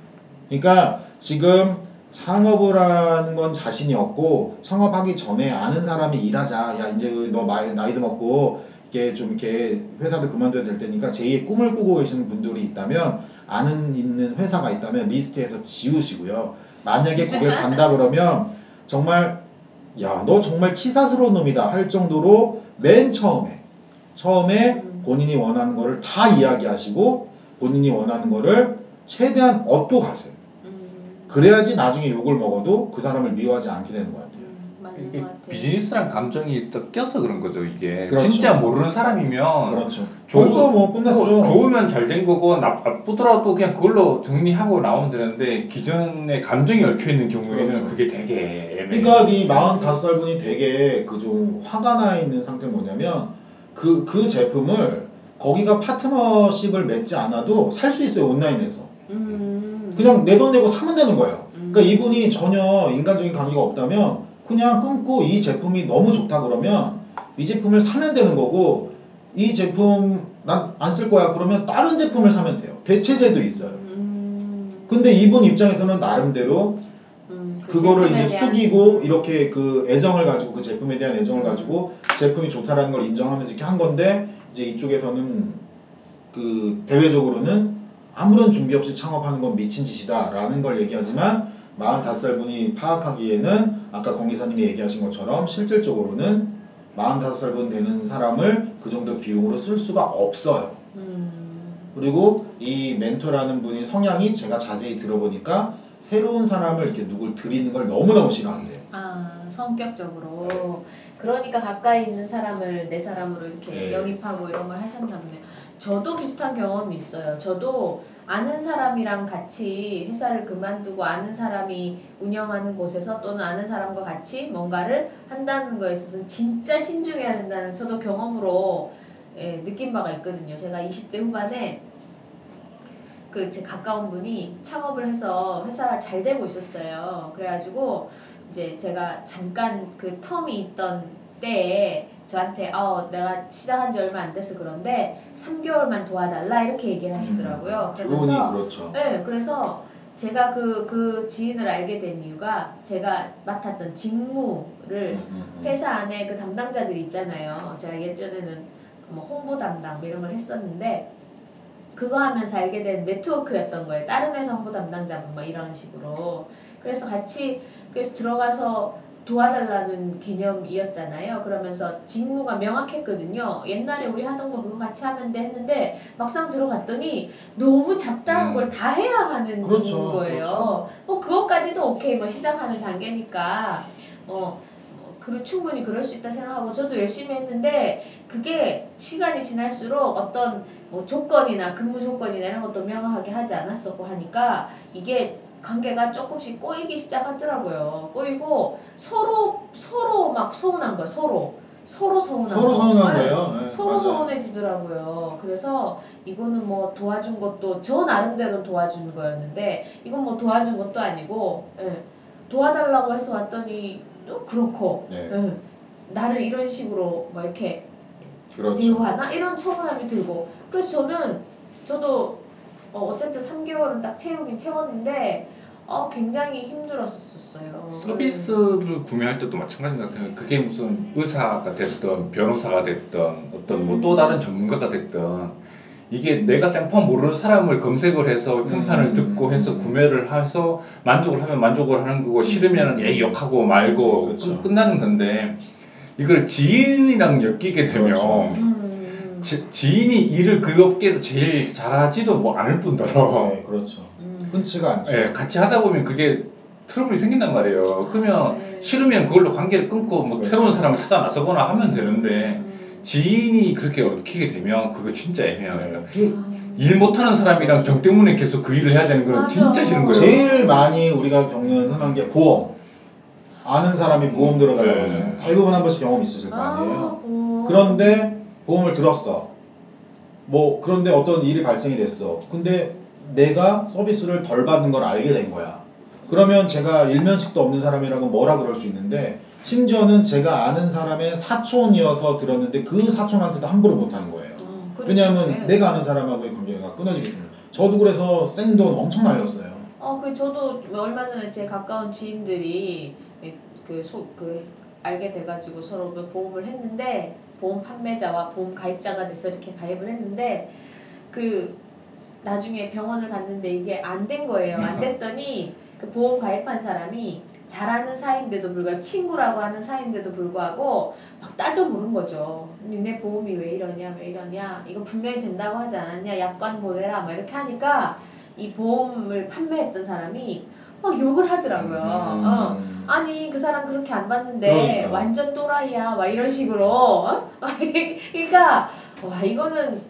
그러니까 지금 창업을 하는 건 자신이 없고 창업하기 전에 아는 사람이 일하자 야 이제 나이, 나이도 먹고 이게 좀 이렇게 회사도 그만둬야 될 테니까 제2의 꿈을 꾸고 계시는 분들이 있다면 아는 있는 회사가 있다면 리스트에서 지우시고요 만약에 거길 (laughs) 간다 그러면 정말 야 너 정말 치사스러운 놈이다 할 정도로 맨 처음에 처음에 음. 본인이 원하는 거를 다 이야기하시고 본인이 원하는 거를 최대한 얻고 가세요. 음, 그래야지 나중에 욕을 먹어도 그 사람을 미워하지 않게 되는 것 같아요. 음, 맞는 이게 것 같아요. 비즈니스랑 감정이 섞여서 그런 거죠 이게. 그렇죠. 진짜 모르는 사람이면 그렇죠. 좋- 벌써 뭐 끝났죠. 뭐 좋으면 잘 된 거고 나- 나쁘더라도 그냥 그걸로 정리하고 나오면 되는데 기존에 감정이 얽혀 있는 경우에는 그렇죠. 그게 되게 애매해요. 그러니까 이 45살 분이 되게 그 좀 화가 나 있는 상태는 뭐냐면 그, 그 제품을 거기가 파트너십을 맺지 않아도 살 수 있어요 온라인에서 음, 그냥 내 돈 내고 사면 되는 거예요. 음. 그러니까 이분이 전혀 인간적인 관계가 없다면 그냥 끊고 이 제품이 너무 좋다 그러면 이 제품을 사면 되는 거고 이 제품 난 안 쓸 거야 그러면 다른 제품을 사면 돼요. 대체제도 있어요. 음, 근데 이분 입장에서는 나름대로 음, 그 그거를 이제 숙이고 이렇게 그 애정을 가지고 그 제품에 대한 애정을 음. 가지고 제품이 좋다라는 걸 인정하면서 이렇게 한 건데 이제 이쪽에서는 그 대외적으로는 아무런 준비 없이 창업하는 건 미친 짓이다 라는 걸 얘기하지만 45살 분이 파악하기에는 아까 권 기사님이 얘기하신 것처럼 실질적으로는 45살 분 되는 사람을 그 정도 비용으로 쓸 수가 없어요. 음, 그리고 이 멘토라는 분이 성향이 제가 자세히 들어보니까 새로운 사람을 이렇게 누굴 들이는 걸 너무너무 싫어한대요. 아 성격적으로 그러니까 가까이 있는 사람을 내 사람으로 이렇게 네. 영입하고 이런 걸 하셨나 보네. 저도 비슷한 경험이 있어요. 저도 아는 사람이랑 같이 회사를 그만두고 아는 사람이 운영하는 곳에서 또는 아는 사람과 같이 뭔가를 한다는 거에 있어서 진짜 신중해야 된다는 저도 경험으로 예, 느낀 바가 있거든요. 제가 20대 후반에 그 제 가까운 분이 창업을 해서 회사가 잘 되고 있었어요. 그래가지고 이제 제가 잠깐 그 텀이 있던 때에 저한테 어 내가 시작한 지 얼마 안 돼서 그런데 3개월만 도와달라 이렇게 얘기를 하시더라고요. 그분이 그러면서 그렇죠. 네, 그래서 제가 그, 그 지인을 알게 된 이유가 제가 맡았던 직무를 음, 음, 음. 회사 안에 그 담당자들이 있잖아요. 제가 예전에는 뭐 홍보 담당 뭐 이런 걸 했었는데 그거 하면서 알게 된 네트워크였던 거예요. 다른 회사 홍보 담당자분 뭐 이런 식으로. 그래서 같이 그래서 들어가서 도와달라는 개념이었잖아요. 그러면서 직무가 명확했거든요. 옛날에 우리 하던 거 그거 같이 하면 돼 했는데 막상 들어갔더니 너무 잡다한 음. 걸다 해야 하는 그렇죠, 거예요. 그렇죠. 뭐 그것까지도 오케이 뭐 시작하는 단계니까 어 뭐, 그 충분히 그럴 수 있다 생각하고 저도 열심히 했는데 그게 시간이 지날수록 어떤 뭐 조건이나 근무 조건이나 이런 것도 명확하게 하지 않았었고 하니까 이게 관계가 조금씩 꼬이기 시작하더라고요. 꼬이고 서로 서로 막 서운한 거야. 서로 서로 서운한 서로 거. 서운한 네. 거예요. 네, 서로 맞아요. 서운해지더라고요. 그래서 이거는 뭐 도와준 것도 저 나름대로 도와준 거였는데 이건 뭐 도와준 것도 아니고 예. 도와달라고 해서 왔더니 또 그렇고 네, 예. 나를 이런 식으로 뭐 이렇게 그렇죠. 대우하나 이런 서운함이 들고 그래서 저는 저도 어, 어쨌든 3개월은 딱 채우긴 채웠는데 어, 굉장히 힘들었었어요. 서비스를 구매할 때도 마찬가지인 것 같아요. 그게 무슨 의사가 됐든 변호사가 됐든 어떤 뭐또 음. 다른 전문가가 됐든 이게 내가 생판 모르는 사람을 검색을 해서 평판을 음. 듣고 해서 구매를 해서 만족을 하면 만족을 하는 거고 싫으면 애 욕하고 말고 그렇죠. 끝- 끝나는 건데 이걸 지인이랑 엮이게 되면 그렇죠. 음, 지, 지인이 일을 그 업계에서 제일 잘하지도 뭐 않을 뿐더러 네, 그렇죠. 음. 흔치가 않죠. 예, 같이 하다 보면 그게 트러블이 생긴단 말이에요. 그러면 네. 싫으면 그걸로 관계를 끊고 뭐 그렇죠. 새로운 사람을 찾아 나서거나 하면 되는데 음. 지인이 그렇게 얽히게 되면 그거 진짜 애매해요. 네. 그러니까 그일 못하는 사람이랑 정 때문에 계속 그 일을 해야 되는 건. 진짜 싫은 거예요. 제일 많이 우리가 겪는 흔한 게 보험. 아는 사람이 보험 들어달라고 네. 그러잖아요. 대부분 한 번씩 경험 있으실 거 아, 아니에요. 뭐. 그런데 보험을 들었어. 뭐 그런데 어떤 일이 발생이 됐어. 근데 내가 서비스를 덜 받는 걸 알게 된 거야. 그러면 제가 일면식도 없는 사람이라고 뭐라 그럴 수 있는데 심지어는 제가 아는 사람의 사촌이어서 들었는데 그 사촌한테도 함부로 못 하는 거예요. 어. 왜냐하면 네. 내가 아는 사람하고의 관계가 끊어지기 때문에. 저도 그래서 생돈 엄청 날렸어요. 어, 그 저도 얼마 전에 제 가까운 지인들이 그 소그 알게 돼가지고 서로 그 보험을 했는데 보험 판매자와 보험 가입자가 돼서 이렇게 가입을 했는데 그 나중에 병원을 갔는데 이게 안 된 거예요. 안 됐더니 그 보험 가입한 사람이 잘하는 사이인데도 불구하고 친구라고 하는 사이인데도 불구하고 막 따져 물은 거죠. 니네 보험이 왜 이러냐 왜 이러냐 이거 분명히 된다고 하지 않았냐 약관 보내라 막 이렇게 하니까 이 보험을 판매했던 사람이 막 욕을 하더라고요. 어. 음. 아니 그 사람 그렇게 안 봤는데 그러니까. 완전 또라이야 막 이런 식으로 어? (laughs) 그러니까 와 이거는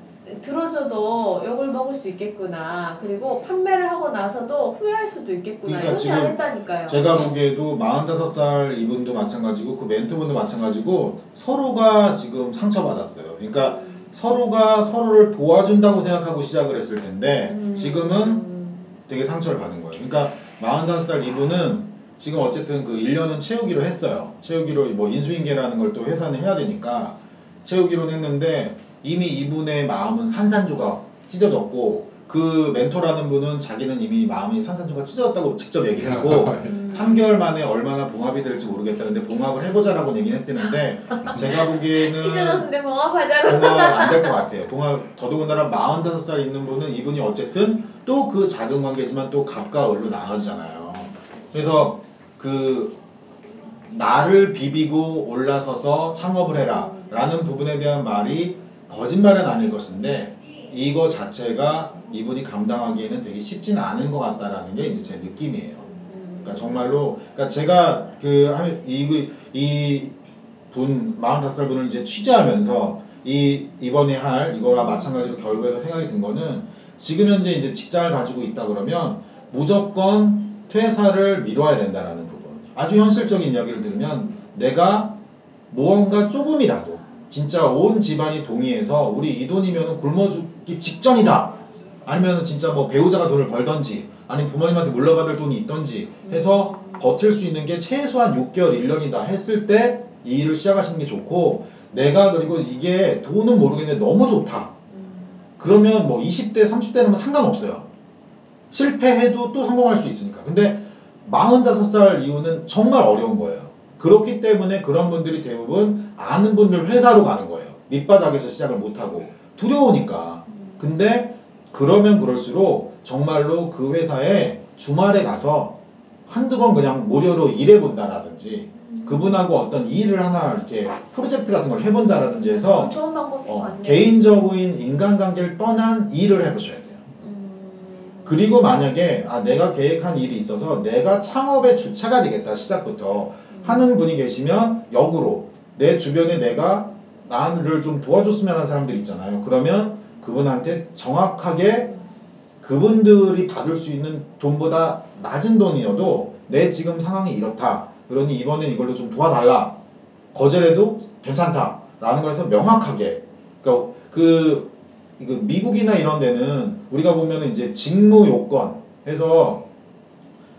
들어줘도 욕을 먹을 수 있겠구나 그리고 판매를 하고 나서도 후회할 수도 있겠구나 그러니까 이거 지금 잘했다니까요 제가 보기에도 45살 이분도 마찬가지고 그 멘토분도 마찬가지고 서로가 지금 상처받았어요. 그러니까 음. 서로가 서로를 도와준다고 생각하고 시작을 했을 텐데 음. 지금은 음. 되게 상처를 받은 거예요. 그러니까 45살 이분은 지금 어쨌든 그 1년은 채우기로 했어요. 채우기로 뭐 인수인계라는 걸 또 회사는 해야 되니까 채우기로 했는데 이미 이분의 마음은 산산조각 찢어졌고 그 멘토라는 분은 자기는 이미 마음이 산산조각 찢어졌다고 직접 얘기했고 (laughs) 음. 3개월 만에 얼마나 봉합이 될지 모르겠다. 근데 봉합을 해보자라고 얘기는 했다는데 제가 보기에는 찢어졌는데 봉합하자고 봉합 안될 것 같아요. 봉합 더더군다나 45살 있는 분은 이분이 어쨌든 또 그 작은 관계지만 또 갑과 을로 나눠지잖아요. 그래서 그 나를 비비고 올라서서 창업을 해라 라는 부분에 대한 말이 거짓말은 아닐 것인데 이거 자체가 이분이 감당하기에는 되게 쉽진 않은 것 같다라는 게 이제 제 느낌이에요. 그러니까 정말로 그러니까 제가 그이이분 45살 분을 이제 취재하면서 이 이번에 할 이거와 마찬가지로 결국에서 생각이 든 거는 지금 현재 이제 직장을 가지고 있다 그러면 무조건 퇴사를 미뤄야 된다라는 부분. 아주 현실적인 이야기를 들으면 내가 무언가 조금이라도 진짜 온 집안이 동의해서 우리 이 돈이면 굶어 죽기 직전이다. 아니면 진짜 뭐 배우자가 돈을 벌던지 아니면 부모님한테 물려받을 돈이 있던지 해서 버틸 수 있는 게 최소한 6개월 1년이다 했을 때 이 일을 시작하시는 게 좋고 내가 그리고 이게 돈은 모르겠는데 너무 좋다. 그러면 뭐 20대 30대는 뭐 상관없어요. 실패해도 또 성공할 수 있으니까. 근데 45살 이후는 정말 어려운 거예요. 그렇기 때문에 그런 분들이 대부분 아는 분들 회사로 가는 거예요. 밑바닥에서 시작을 못하고 두려우니까. 근데 그러면 그럴수록 정말로 그 회사에 주말에 가서 한두 번 그냥 무료로 일해본다라든지 그분하고 어떤 일을 하나 이렇게 프로젝트 같은 걸 해본다라든지 해서 그 좋은 방법인 것 어, 같네요 개인적인 인간관계를 떠난 일을 해보셔야 돼요. 음. 그리고 만약에 아 내가 계획한 일이 있어서 내가 창업의 주체가 되겠다 시작부터 하는 분이 계시면 역으로 내 주변에 내가 나를 좀 도와줬으면 하는 사람들 있잖아요. 그러면 그분한테 정확하게 그분들이 받을 수 있는 돈보다 낮은 돈이어도 내 지금 상황이 이렇다. 그러니 이번엔 이걸로 좀 도와달라. 거절해도 괜찮다. 라는 걸 해서 명확하게. 그러니까 그 이거 미국이나 이런 데는 우리가 보면은 이제 직무 요건 해서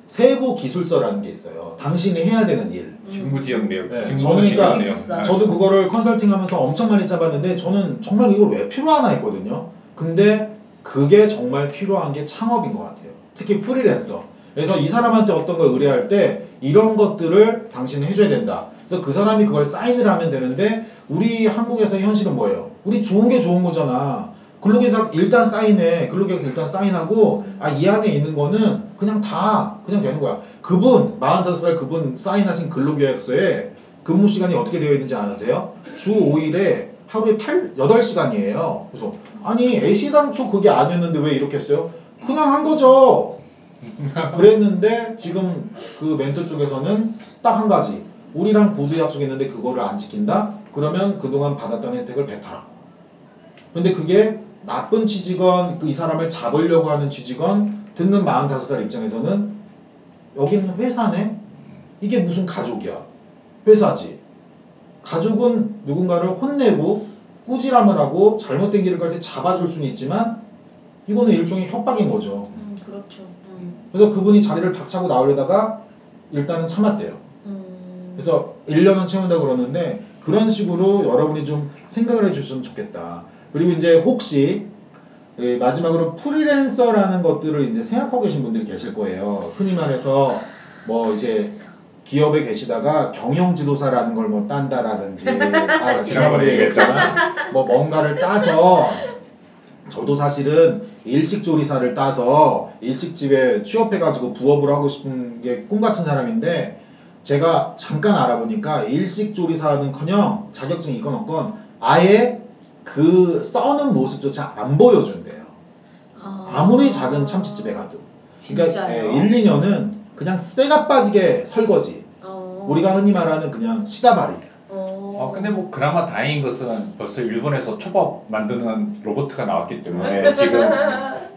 세부 기술서라는 게 있어요. 당신이 해야 되는 일. 직무지역 내용, 네, 직무 그러니까 내용. 저도 그거를 컨설팅하면서 엄청 많이 짜봤는데 저는 정말 이걸 왜 필요하나 했거든요. 근데 그게 정말 필요한 게 창업인 것 같아요. 특히 프리랜서. 그래서 이 사람한테 어떤 걸 의뢰할 때 이런 것들을 당신은 해줘야 된다. 그래서 그 사람이 그걸 사인을 하면 되는데 우리 한국에서 현실은 뭐예요? 우리 좋은 게 좋은 거잖아. 근로계약 일단 사인해. 근로계약서 일단 사인하고 아 이 안에 있는 거는 그냥 다 그냥 되는 거야. 그분 45살 그분 사인하신 근로계약서에 근무 시간이 어떻게 되어 있는지 아세요? 주 5일에 하루에 8, 8시간이에요. 그래서 아니 애시당초 그게 아니었는데 왜 이렇게 했어요? 그냥 한 거죠. (laughs) 그랬는데 지금 그 멘토 쪽에서는 딱 한 가지. 우리랑 구두 약속했는데 그거를 안 지킨다? 그러면 그동안 받았던 혜택을 뱉어라. 근데 그게 나쁜 취직원, 그 이 사람을 잡으려고 하는 취직원, 듣는 45살 입장에서는 여기는 회사네? 이게 무슨 가족이야? 회사지. 가족은 누군가를 혼내고 꾸지람을 하고 잘못된 길을 갈 때 잡아줄 수는 있지만 이거는 일종의 협박인 거죠. 음. 그래서 그분이 자리를 박차고 나오려다가 일단은 참았대요. 음. 그래서 1년은 채운다 그러는데 그런 식으로 여러분이 좀 생각을 해주셨으면 좋겠다. 그리고 이제 혹시 그 마지막으로 프리랜서라는 것들을 이제 생각하고 계신 분들이 계실 거예요. 흔히 말해서 뭐 이제 기업에 계시다가 경영 지도사라는 걸 뭐 딴다라든지 (laughs) 아 지난번에 얘기했잖아. 뭐 뭔가를 따서 저도 사실은 일식 조리사를 따서 일식집에 취업해가지고 부업을 하고 싶은 게 꿈 같은 사람인데 제가 잠깐 알아보니까 일식 조리사는커녕 자격증 있건 없건 아예 그 써는 모습조차 안 보여준대요. 아. 아무리 작은 참치집에 가도. 그러니까 진짜요? 예, 1, 2년은 그냥 쇠가 빠지게 설거지. 어. 우리가 흔히 말하는 그냥 시다바리. 어. 어, 근데 뭐 그나마 다행인 것은 벌써 일본에서 초밥 만드는 로봇가 나왔기 때문에 (laughs) 지금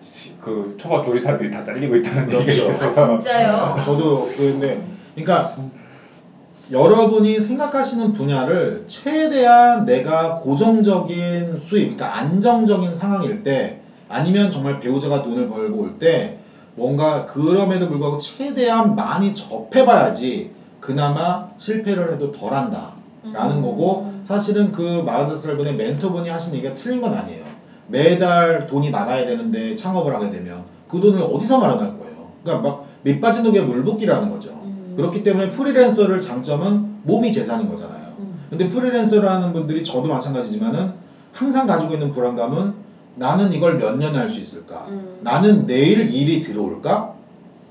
시- 그 초밥 조리사들이 다 잘리고 있다는 그렇죠. 얘기가 아 있어서 진짜요? (laughs) 저도 그런데 그러니까 여러분이 생각하시는 분야를 최대한 내가 고정적인 수입, 그러니까 안정적인 상황일 때 아니면 정말 배우자가 돈을 벌고 올 때 뭔가 그럼에도 불구하고 최대한 많이 접해봐야지 그나마 실패를 해도 덜한다. 라는 음. 거고 사실은 그 45살 분의 멘토분이 하신 얘기가 틀린 건 아니에요. 매달 돈이 나가야 되는데 창업을 하게 되면 그 돈을 어디서 마련할 거예요. 그러니까 막 밑빠진 독에 물 붓기라는 거죠. 음. 그렇기 때문에 프리랜서를 장점은 몸이 재산인 거잖아요. 음. 근데 프리랜서라는 분들이 저도 마찬가지지만은 항상 가지고 있는 불안감은 나는 이걸 몇년할수 있을까? 음. 나는 내일 일이 들어올까?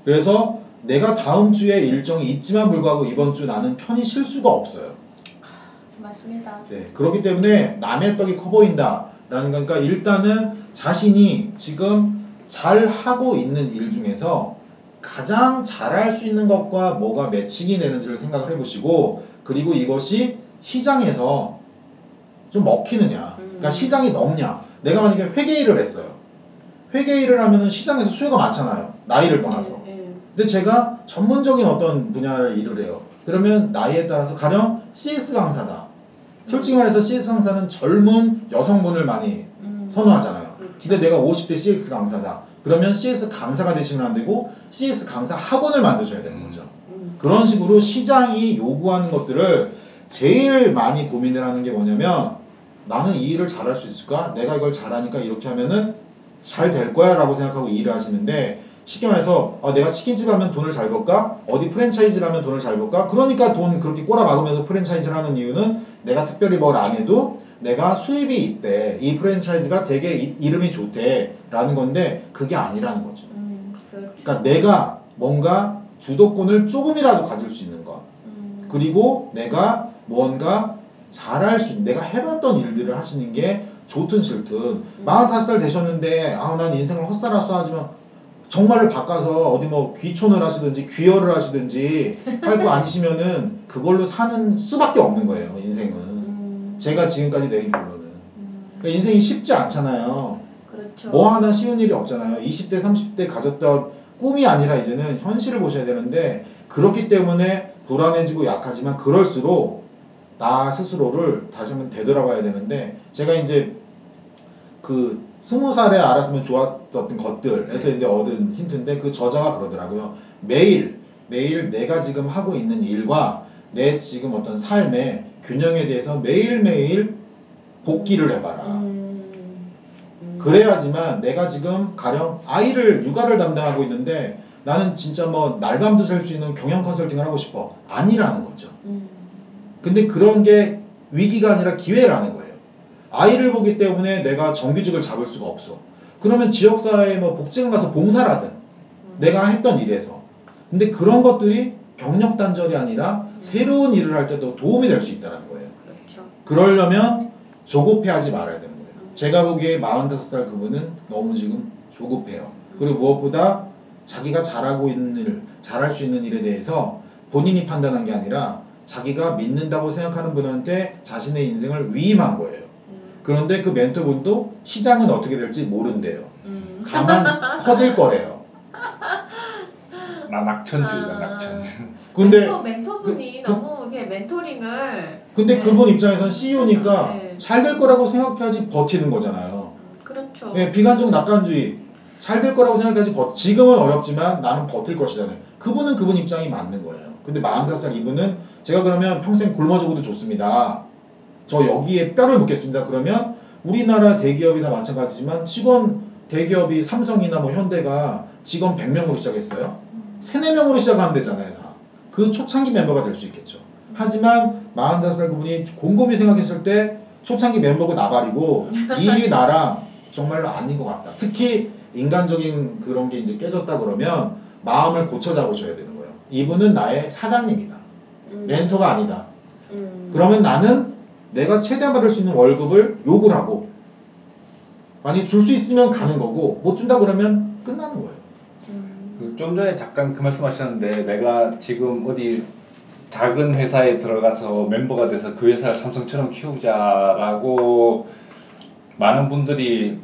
그래서 내가 다음 주에 일정이 있지만 불구하고 이번 주 나는 편히 쉴 수가 없어요. 맞습니다. 네, 그렇기 때문에 남의 떡이 커 보인다라는 거니까 일단은 자신이 지금 잘 하고 있는 일 중에서 가장 잘할 수 있는 것과 뭐가 매칭이 되는지를 생각을 해보시고 그리고 이것이 시장에서 좀 먹히느냐, 그러니까 음. 시장이 넘냐. 내가 만약에 회계 일을 했어요. 회계 일을 하면은 시장에서 수요가 많잖아요. 나이를 떠나서. 예, 예. 근데 제가 전문적인 어떤 분야를 일을 해요. 그러면 나이에 따라서 가령 CS 강사다. 솔직히 말해서 CS 강사는 젊은 여성분을 많이 음. 선호하잖아요. 그렇죠. 근데 내가 50대 CX 강사다. 그러면 CS 강사가 되시면 안 되고 CS 강사 학원을 만드셔야 되는 거죠. 음. 그런 식으로 시장이 요구하는 것들을 제일 많이 고민을 하는 게 뭐냐면 나는 이 일을 잘할 수 있을까? 내가 이걸 잘하니까 이렇게 하면은 잘 될 거야 라고 생각하고 일을 하시는데 쉽게 말해서 아, 내가 치킨집 하면 돈을 잘 벌까? 어디 프랜차이즈를 하면 돈을 잘 벌까? 그러니까 돈 그렇게 꼬라박으면서 프랜차이즈를 하는 이유는 내가 특별히 뭘 안 해도 내가 수입이 있대. 이 프랜차이즈가 되게 이, 이름이 좋대. 라는 건데 그게 아니라는 거죠. 음. 그렇죠. 그러니까 내가 뭔가 주도권을 조금이라도 가질 수 있는 것. 음. 그리고 내가 무언가 잘할 수 있는, 내가 해봤던 일들을 하시는 게 좋든 싫든. 45살 되셨는데, 아, 난 인생을 헛살아서 하지만 정말로 바꿔서 어디 뭐 귀촌을 하시든지 귀여를 하시든지 할 거 아니시면은 그걸로 사는 수밖에 없는 거예요 인생은. 음, 제가 지금까지 내린 결론은. 음, 그러니까 인생이 쉽지 않잖아요. 그렇죠. 뭐 하나 쉬운 일이 없잖아요. 20대 30대 가졌던 꿈이 아니라 이제는 현실을 보셔야 되는데 그렇기 때문에 불안해지고 약하지만 그럴수록 나 스스로를 다시 한번 되돌아봐야 되는데 제가 이제 그 스무 살에 알았으면 좋았던 것들에서 이제 얻은 힌트인데 그 저자가 그러더라고요. 매일 매일 내가 지금 하고 있는 일과 내 지금 어떤 삶의 균형에 대해서 매일매일 복기를 해봐라. 음, 음, 그래야지만 내가 지금 가령 아이를 육아를 담당하고 있는데 나는 진짜 뭐 날밤도 살 수 있는 경영 컨설팅을 하고 싶어. 아니라는 거죠. 음, 근데 그런 게 위기가 아니라 기회라는 거예요. 아이를 보기 때문에 내가 정규직을 잡을 수가 없어. 그러면 지역사회에 뭐 복지관 가서 봉사라든 음. 내가 했던 일에서. 근데 그런 것들이 경력 단절이 아니라 새로운 일을 할 때도 도움이 될 수 있다는 거예요. 그렇죠. 그러려면 조급해하지 말아야 되는 거예요. 음. 제가 보기에 45살 그분은 너무 지금 조급해요. 그리고 무엇보다 자기가 잘하고 있는 일, 잘할 수 있는 일에 대해서 본인이 판단한 게 아니라 자기가 믿는다고 생각하는 분한테 자신의 인생을 위임한 거예요. 음, 그런데 그 멘토분도 시장은 어떻게 될지 모른대요. 음. 다만 (laughs) 커질 거래요. 나 낙천주의자 아. 낙천. 근데 멘토, 멘토분이 그- 너무 이렇게 멘토링을 근데 네. 그분 입장에선 CEO니까 네. 잘될 거라고 생각해야지 버티는 거잖아요. 음, 그렇죠. 예, 비관적 낙관주의 잘 될 거라고 생각하지 버, 지금은 어렵지만 나는 버틸 것이잖아요. 그분은 그분 입장이 맞는 거예요. 근데 45살 이분은 제가 그러면 평생 굶어 죽어도 좋습니다. 저 여기에 뼈를 묻겠습니다. 그러면 우리나라 대기업이나 마찬가지지만 직원 대기업이 삼성이나 뭐 현대가 직원 100명으로 시작했어요. 3, 4명으로 시작하면 되잖아요. 다. 그 초창기 멤버가 될 수 있겠죠. 하지만 45살 그분이 곰곰이 생각했을 때 초창기 멤버고 나발이고 이 일이 (laughs) 나랑 정말로 아닌 것 같다. 특히 인간적인 그런 게 이제 깨졌다 그러면 마음을 고쳐 잡으셔야 되는 거예요. 이분은 나의 사장님이다. 음, 멘토가 아니다. 음, 그러면 나는 내가 최대한 받을 수 있는 월급을 욕을 하고 만약 줄수 있으면 가는 거고 못 준다 그러면 끝나는 거예요. 음, 그좀 전에 잠깐 그 말씀하셨는데 내가 지금 어디 작은 회사에 들어가서 멤버가 돼서 그 회사를 삼성처럼 키우자라고 많은 분들이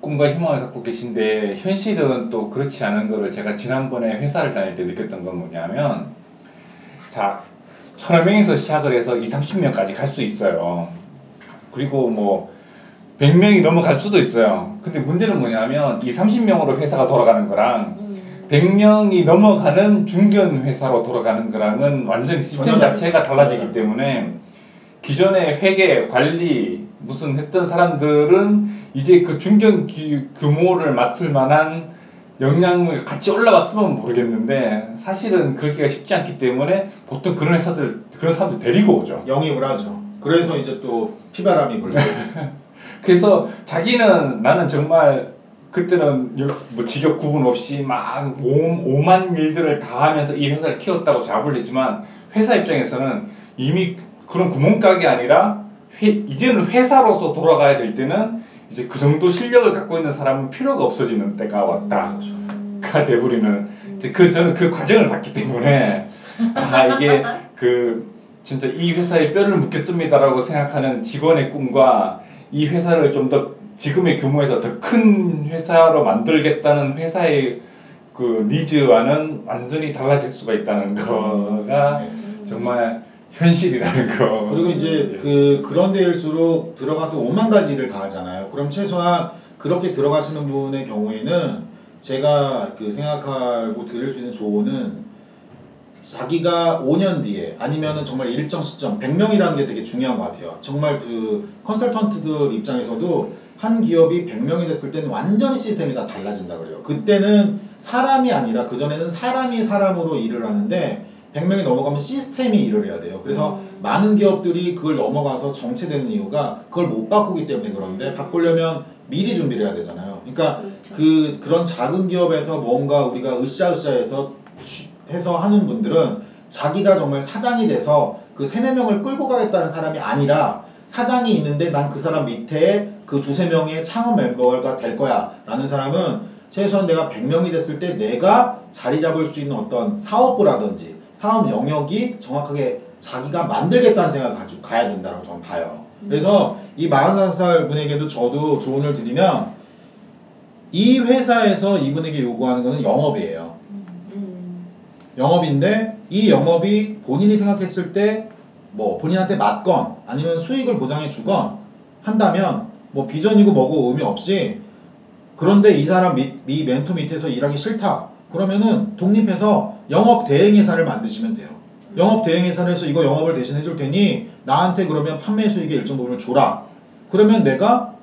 꿈과 희망을 갖고 계신데 현실은 또 그렇지 않은 거를 제가 지난번에 회사를 다닐 때 느꼈던 건 뭐냐면 자 서너 명에서 시작을 해서 2, 30명까지 갈 수 있어요. 그리고 뭐 100명이 넘어갈 수도 있어요. 근데 문제는 뭐냐면 2, 30명으로 회사가 돌아가는 거랑 음, 100명이 넘어가는 중견 회사로 돌아가는 거랑은 완전히 시스템. 자체가 달라지기 때문에 기존에 회계, 관리 무슨 했던 사람들은 이제 그 중견 기- 규모를 맡을 만한 역량을 같이 올라왔으면 모르겠는데 사실은 그렇게가 쉽지 않기 때문에 보통 그런 회사들 그런 사람들 데리고 오죠. 영입을 하죠. 그래서 이제 또 피바람이 불고 (laughs) 그래서 자기는 나는 정말 그때는 여- 뭐 직업 구분 없이 막 오, 오만 일들을 다 하면서 이 회사를 키웠다고 자부를 했지만 회사 입장에서는 이미 그런 구멍가게 아니라 회, 이제는 회사로서 돌아가야 될 때는 이제 그 정도 실력을 갖고 있는 사람은 필요가 없어지는 때가 왔다. 가 돼버리는 이제 그 저는 그 과정을 봤기 때문에 (laughs) 아 이게 그 진짜 이 회사에 뼈를 묻겠습니다라고 생각하는 직원의 꿈과 이 회사를 좀 더 지금의 규모에서 더 큰 회사로 만들겠다는 회사의 그 니즈와는 완전히 달라질 수가 있다는 거가 네. 정말 현실이라는 거. 그리고 이제 그 그런 데일수록 들어가서 오만 가지 일을 다 하잖아요. 그럼 최소한 그렇게 들어가시는 분의 경우에는 제가 그 생각하고 드릴 수 있는 조언은 자기가 5년 뒤에 아니면은 정말 일정 시점 100명이라는 게 되게 중요한 것 같아요. 정말 그 컨설턴트들 입장에서도 한 기업이 100명이 됐을 때는 완전히 시스템이 다 달라진다 그래요. 그때는 사람이 아니라 그전에는 사람이 사람으로 일을 하는데 100명이 넘어가면 시스템이 일을 해야 돼요. 그래서 음. 많은 기업들이 그걸 넘어가서 정체되는 이유가 그걸 못 바꾸기 때문에 그런데 바꾸려면 미리 준비를 해야 되잖아요. 그러니까 그렇죠. 그 그런 작은 기업에서 뭔가 우리가 으쌰으쌰해서 취- 해서 하는 분들은 자기가 정말 사장이 돼서 그 세네 명을 끌고 가겠다는 사람이 아니라 사장이 있는데 난 그 사람 밑에 그 두세 명의 창업 멤버가 될 거야 라는 사람은 최소한 내가 100명이 됐을 때 내가 자리 잡을 수 있는 어떤 사업부라든지 사업 영역이 정확하게 자기가 만들겠다는 생각을 가지고 가야 된다고 저는 봐요. 그래서 이 45살 분에게도 저도 조언을 드리면 이 회사에서 이분에게 요구하는 거는 영업이에요. 음. 영업인데 이 영업이 본인이 생각했을 때 뭐 본인한테 맞건 아니면 수익을 보장해 주건 한다면 뭐 비전이고 뭐고 의미 없이 그런데 이 사람 밑, 이 멘토 밑에서 일하기 싫다. 그러면은 독립해서 영업 대행회사를 만드시면 돼요. 영업 대행회사를 해서 이거 영업을 대신 해줄 테니 나한테 그러면 판매 수익의 일정 부분을 줘라. 그러면 내가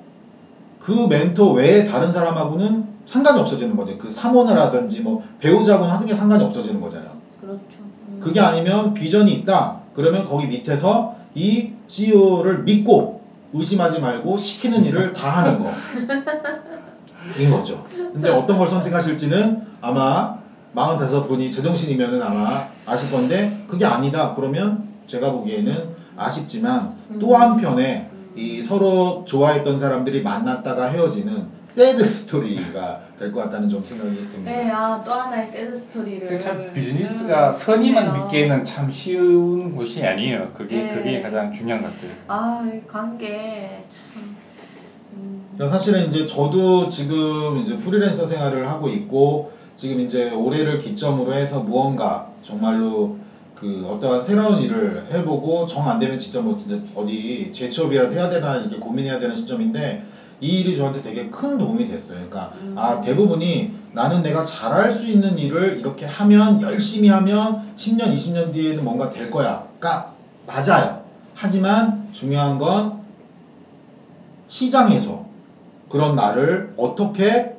그 멘토 외에 다른 사람하고는 상관이 없어지는 거죠. 그 사모를 하든지 뭐 배우자고는 하는 게 상관이 없어지는 거잖아요. 그렇죠. 음. 그게 아니면 비전이 있다. 그러면 거기 밑에서 이 CEO를 믿고 의심하지 말고 시키는 (laughs) 일을 다 하는 거. (laughs) 인 거죠. 근데 어떤 걸 선택하실지는 아마 45분이 제정신이면은 아마 아실 건데 그게 아니다. 그러면 제가 보기에는 아쉽지만 또 한편에 이 서로 좋아했던 사람들이 만났다가 헤어지는 새드 스토리가 될 것 같다는 좀 생각이 듭니다. 네, 아, 또 하나의 새드 스토리를. 참 비즈니스가 음, 선의만 그러네요. 믿기에는 참 쉬운 곳이 아니에요. 그게 네. 그게 가장 중요한 것 같아요. 아, 이 관계 참. 음. 그러니까 사실은 이제 저도 지금 이제 프리랜서 생활을 하고 있고 지금 이제 올해를 기점으로 해서 무언가 정말로 그 어떠한 새로운 일을 해보고 정 안 되면 진짜 뭐 진짜 어디 재취업이라도 해야 되나 이렇게 고민해야 되는 시점인데 이 일이 저한테 되게 큰 도움이 됐어요. 그러니까 아 대부분이 나는 내가 잘할 수 있는 일을 이렇게 하면 열심히 하면 10년 20년 뒤에는 뭔가 될 거야가 맞아요. 하지만 중요한 건 시장에서 그런 나를 어떻게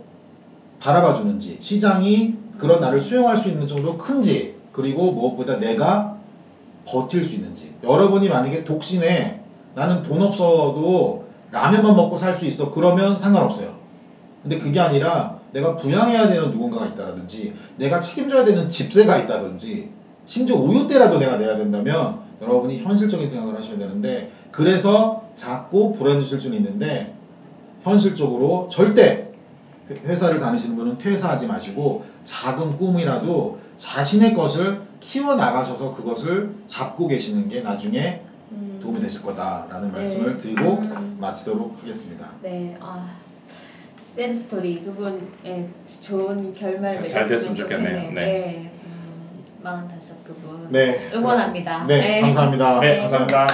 바라봐 주는지 시장이 그런 나를 수용할 수 있는 정도로 큰지 그리고 무엇보다 내가 버틸 수 있는지. 여러분이 만약에 독신에 나는 돈 없어도 라면만 먹고 살 수 있어 그러면 상관없어요. 근데 그게 아니라 내가 부양해야 되는 누군가가 있다라든지 내가 책임져야 되는 집세가 있다든지 심지어 우유대라도 내가 내야 된다면 여러분이 현실적인 생각을 하셔야 되는데 그래서 자꾸 불안해질 수는 있는데 현실적으로 절대 회- 회사를 다니시는 분은 퇴사하지 마시고 작은 꿈이라도 자신의 것을 키워 나가셔서 그것을 잡고 계시는 게 나중에 음. 도움이 되실 거다라는 네. 말씀을 드리고 음. 마치도록 하겠습니다. 네, 아. 새드 스토리 두분 예, 좋은 결말 잘- 잘 됐으면 좋겠네요. 좋겠네요. 네. 네. 음, 45 그분 네. 응원합니다. 네, 감사합니다. 네, 네. 감사합니다.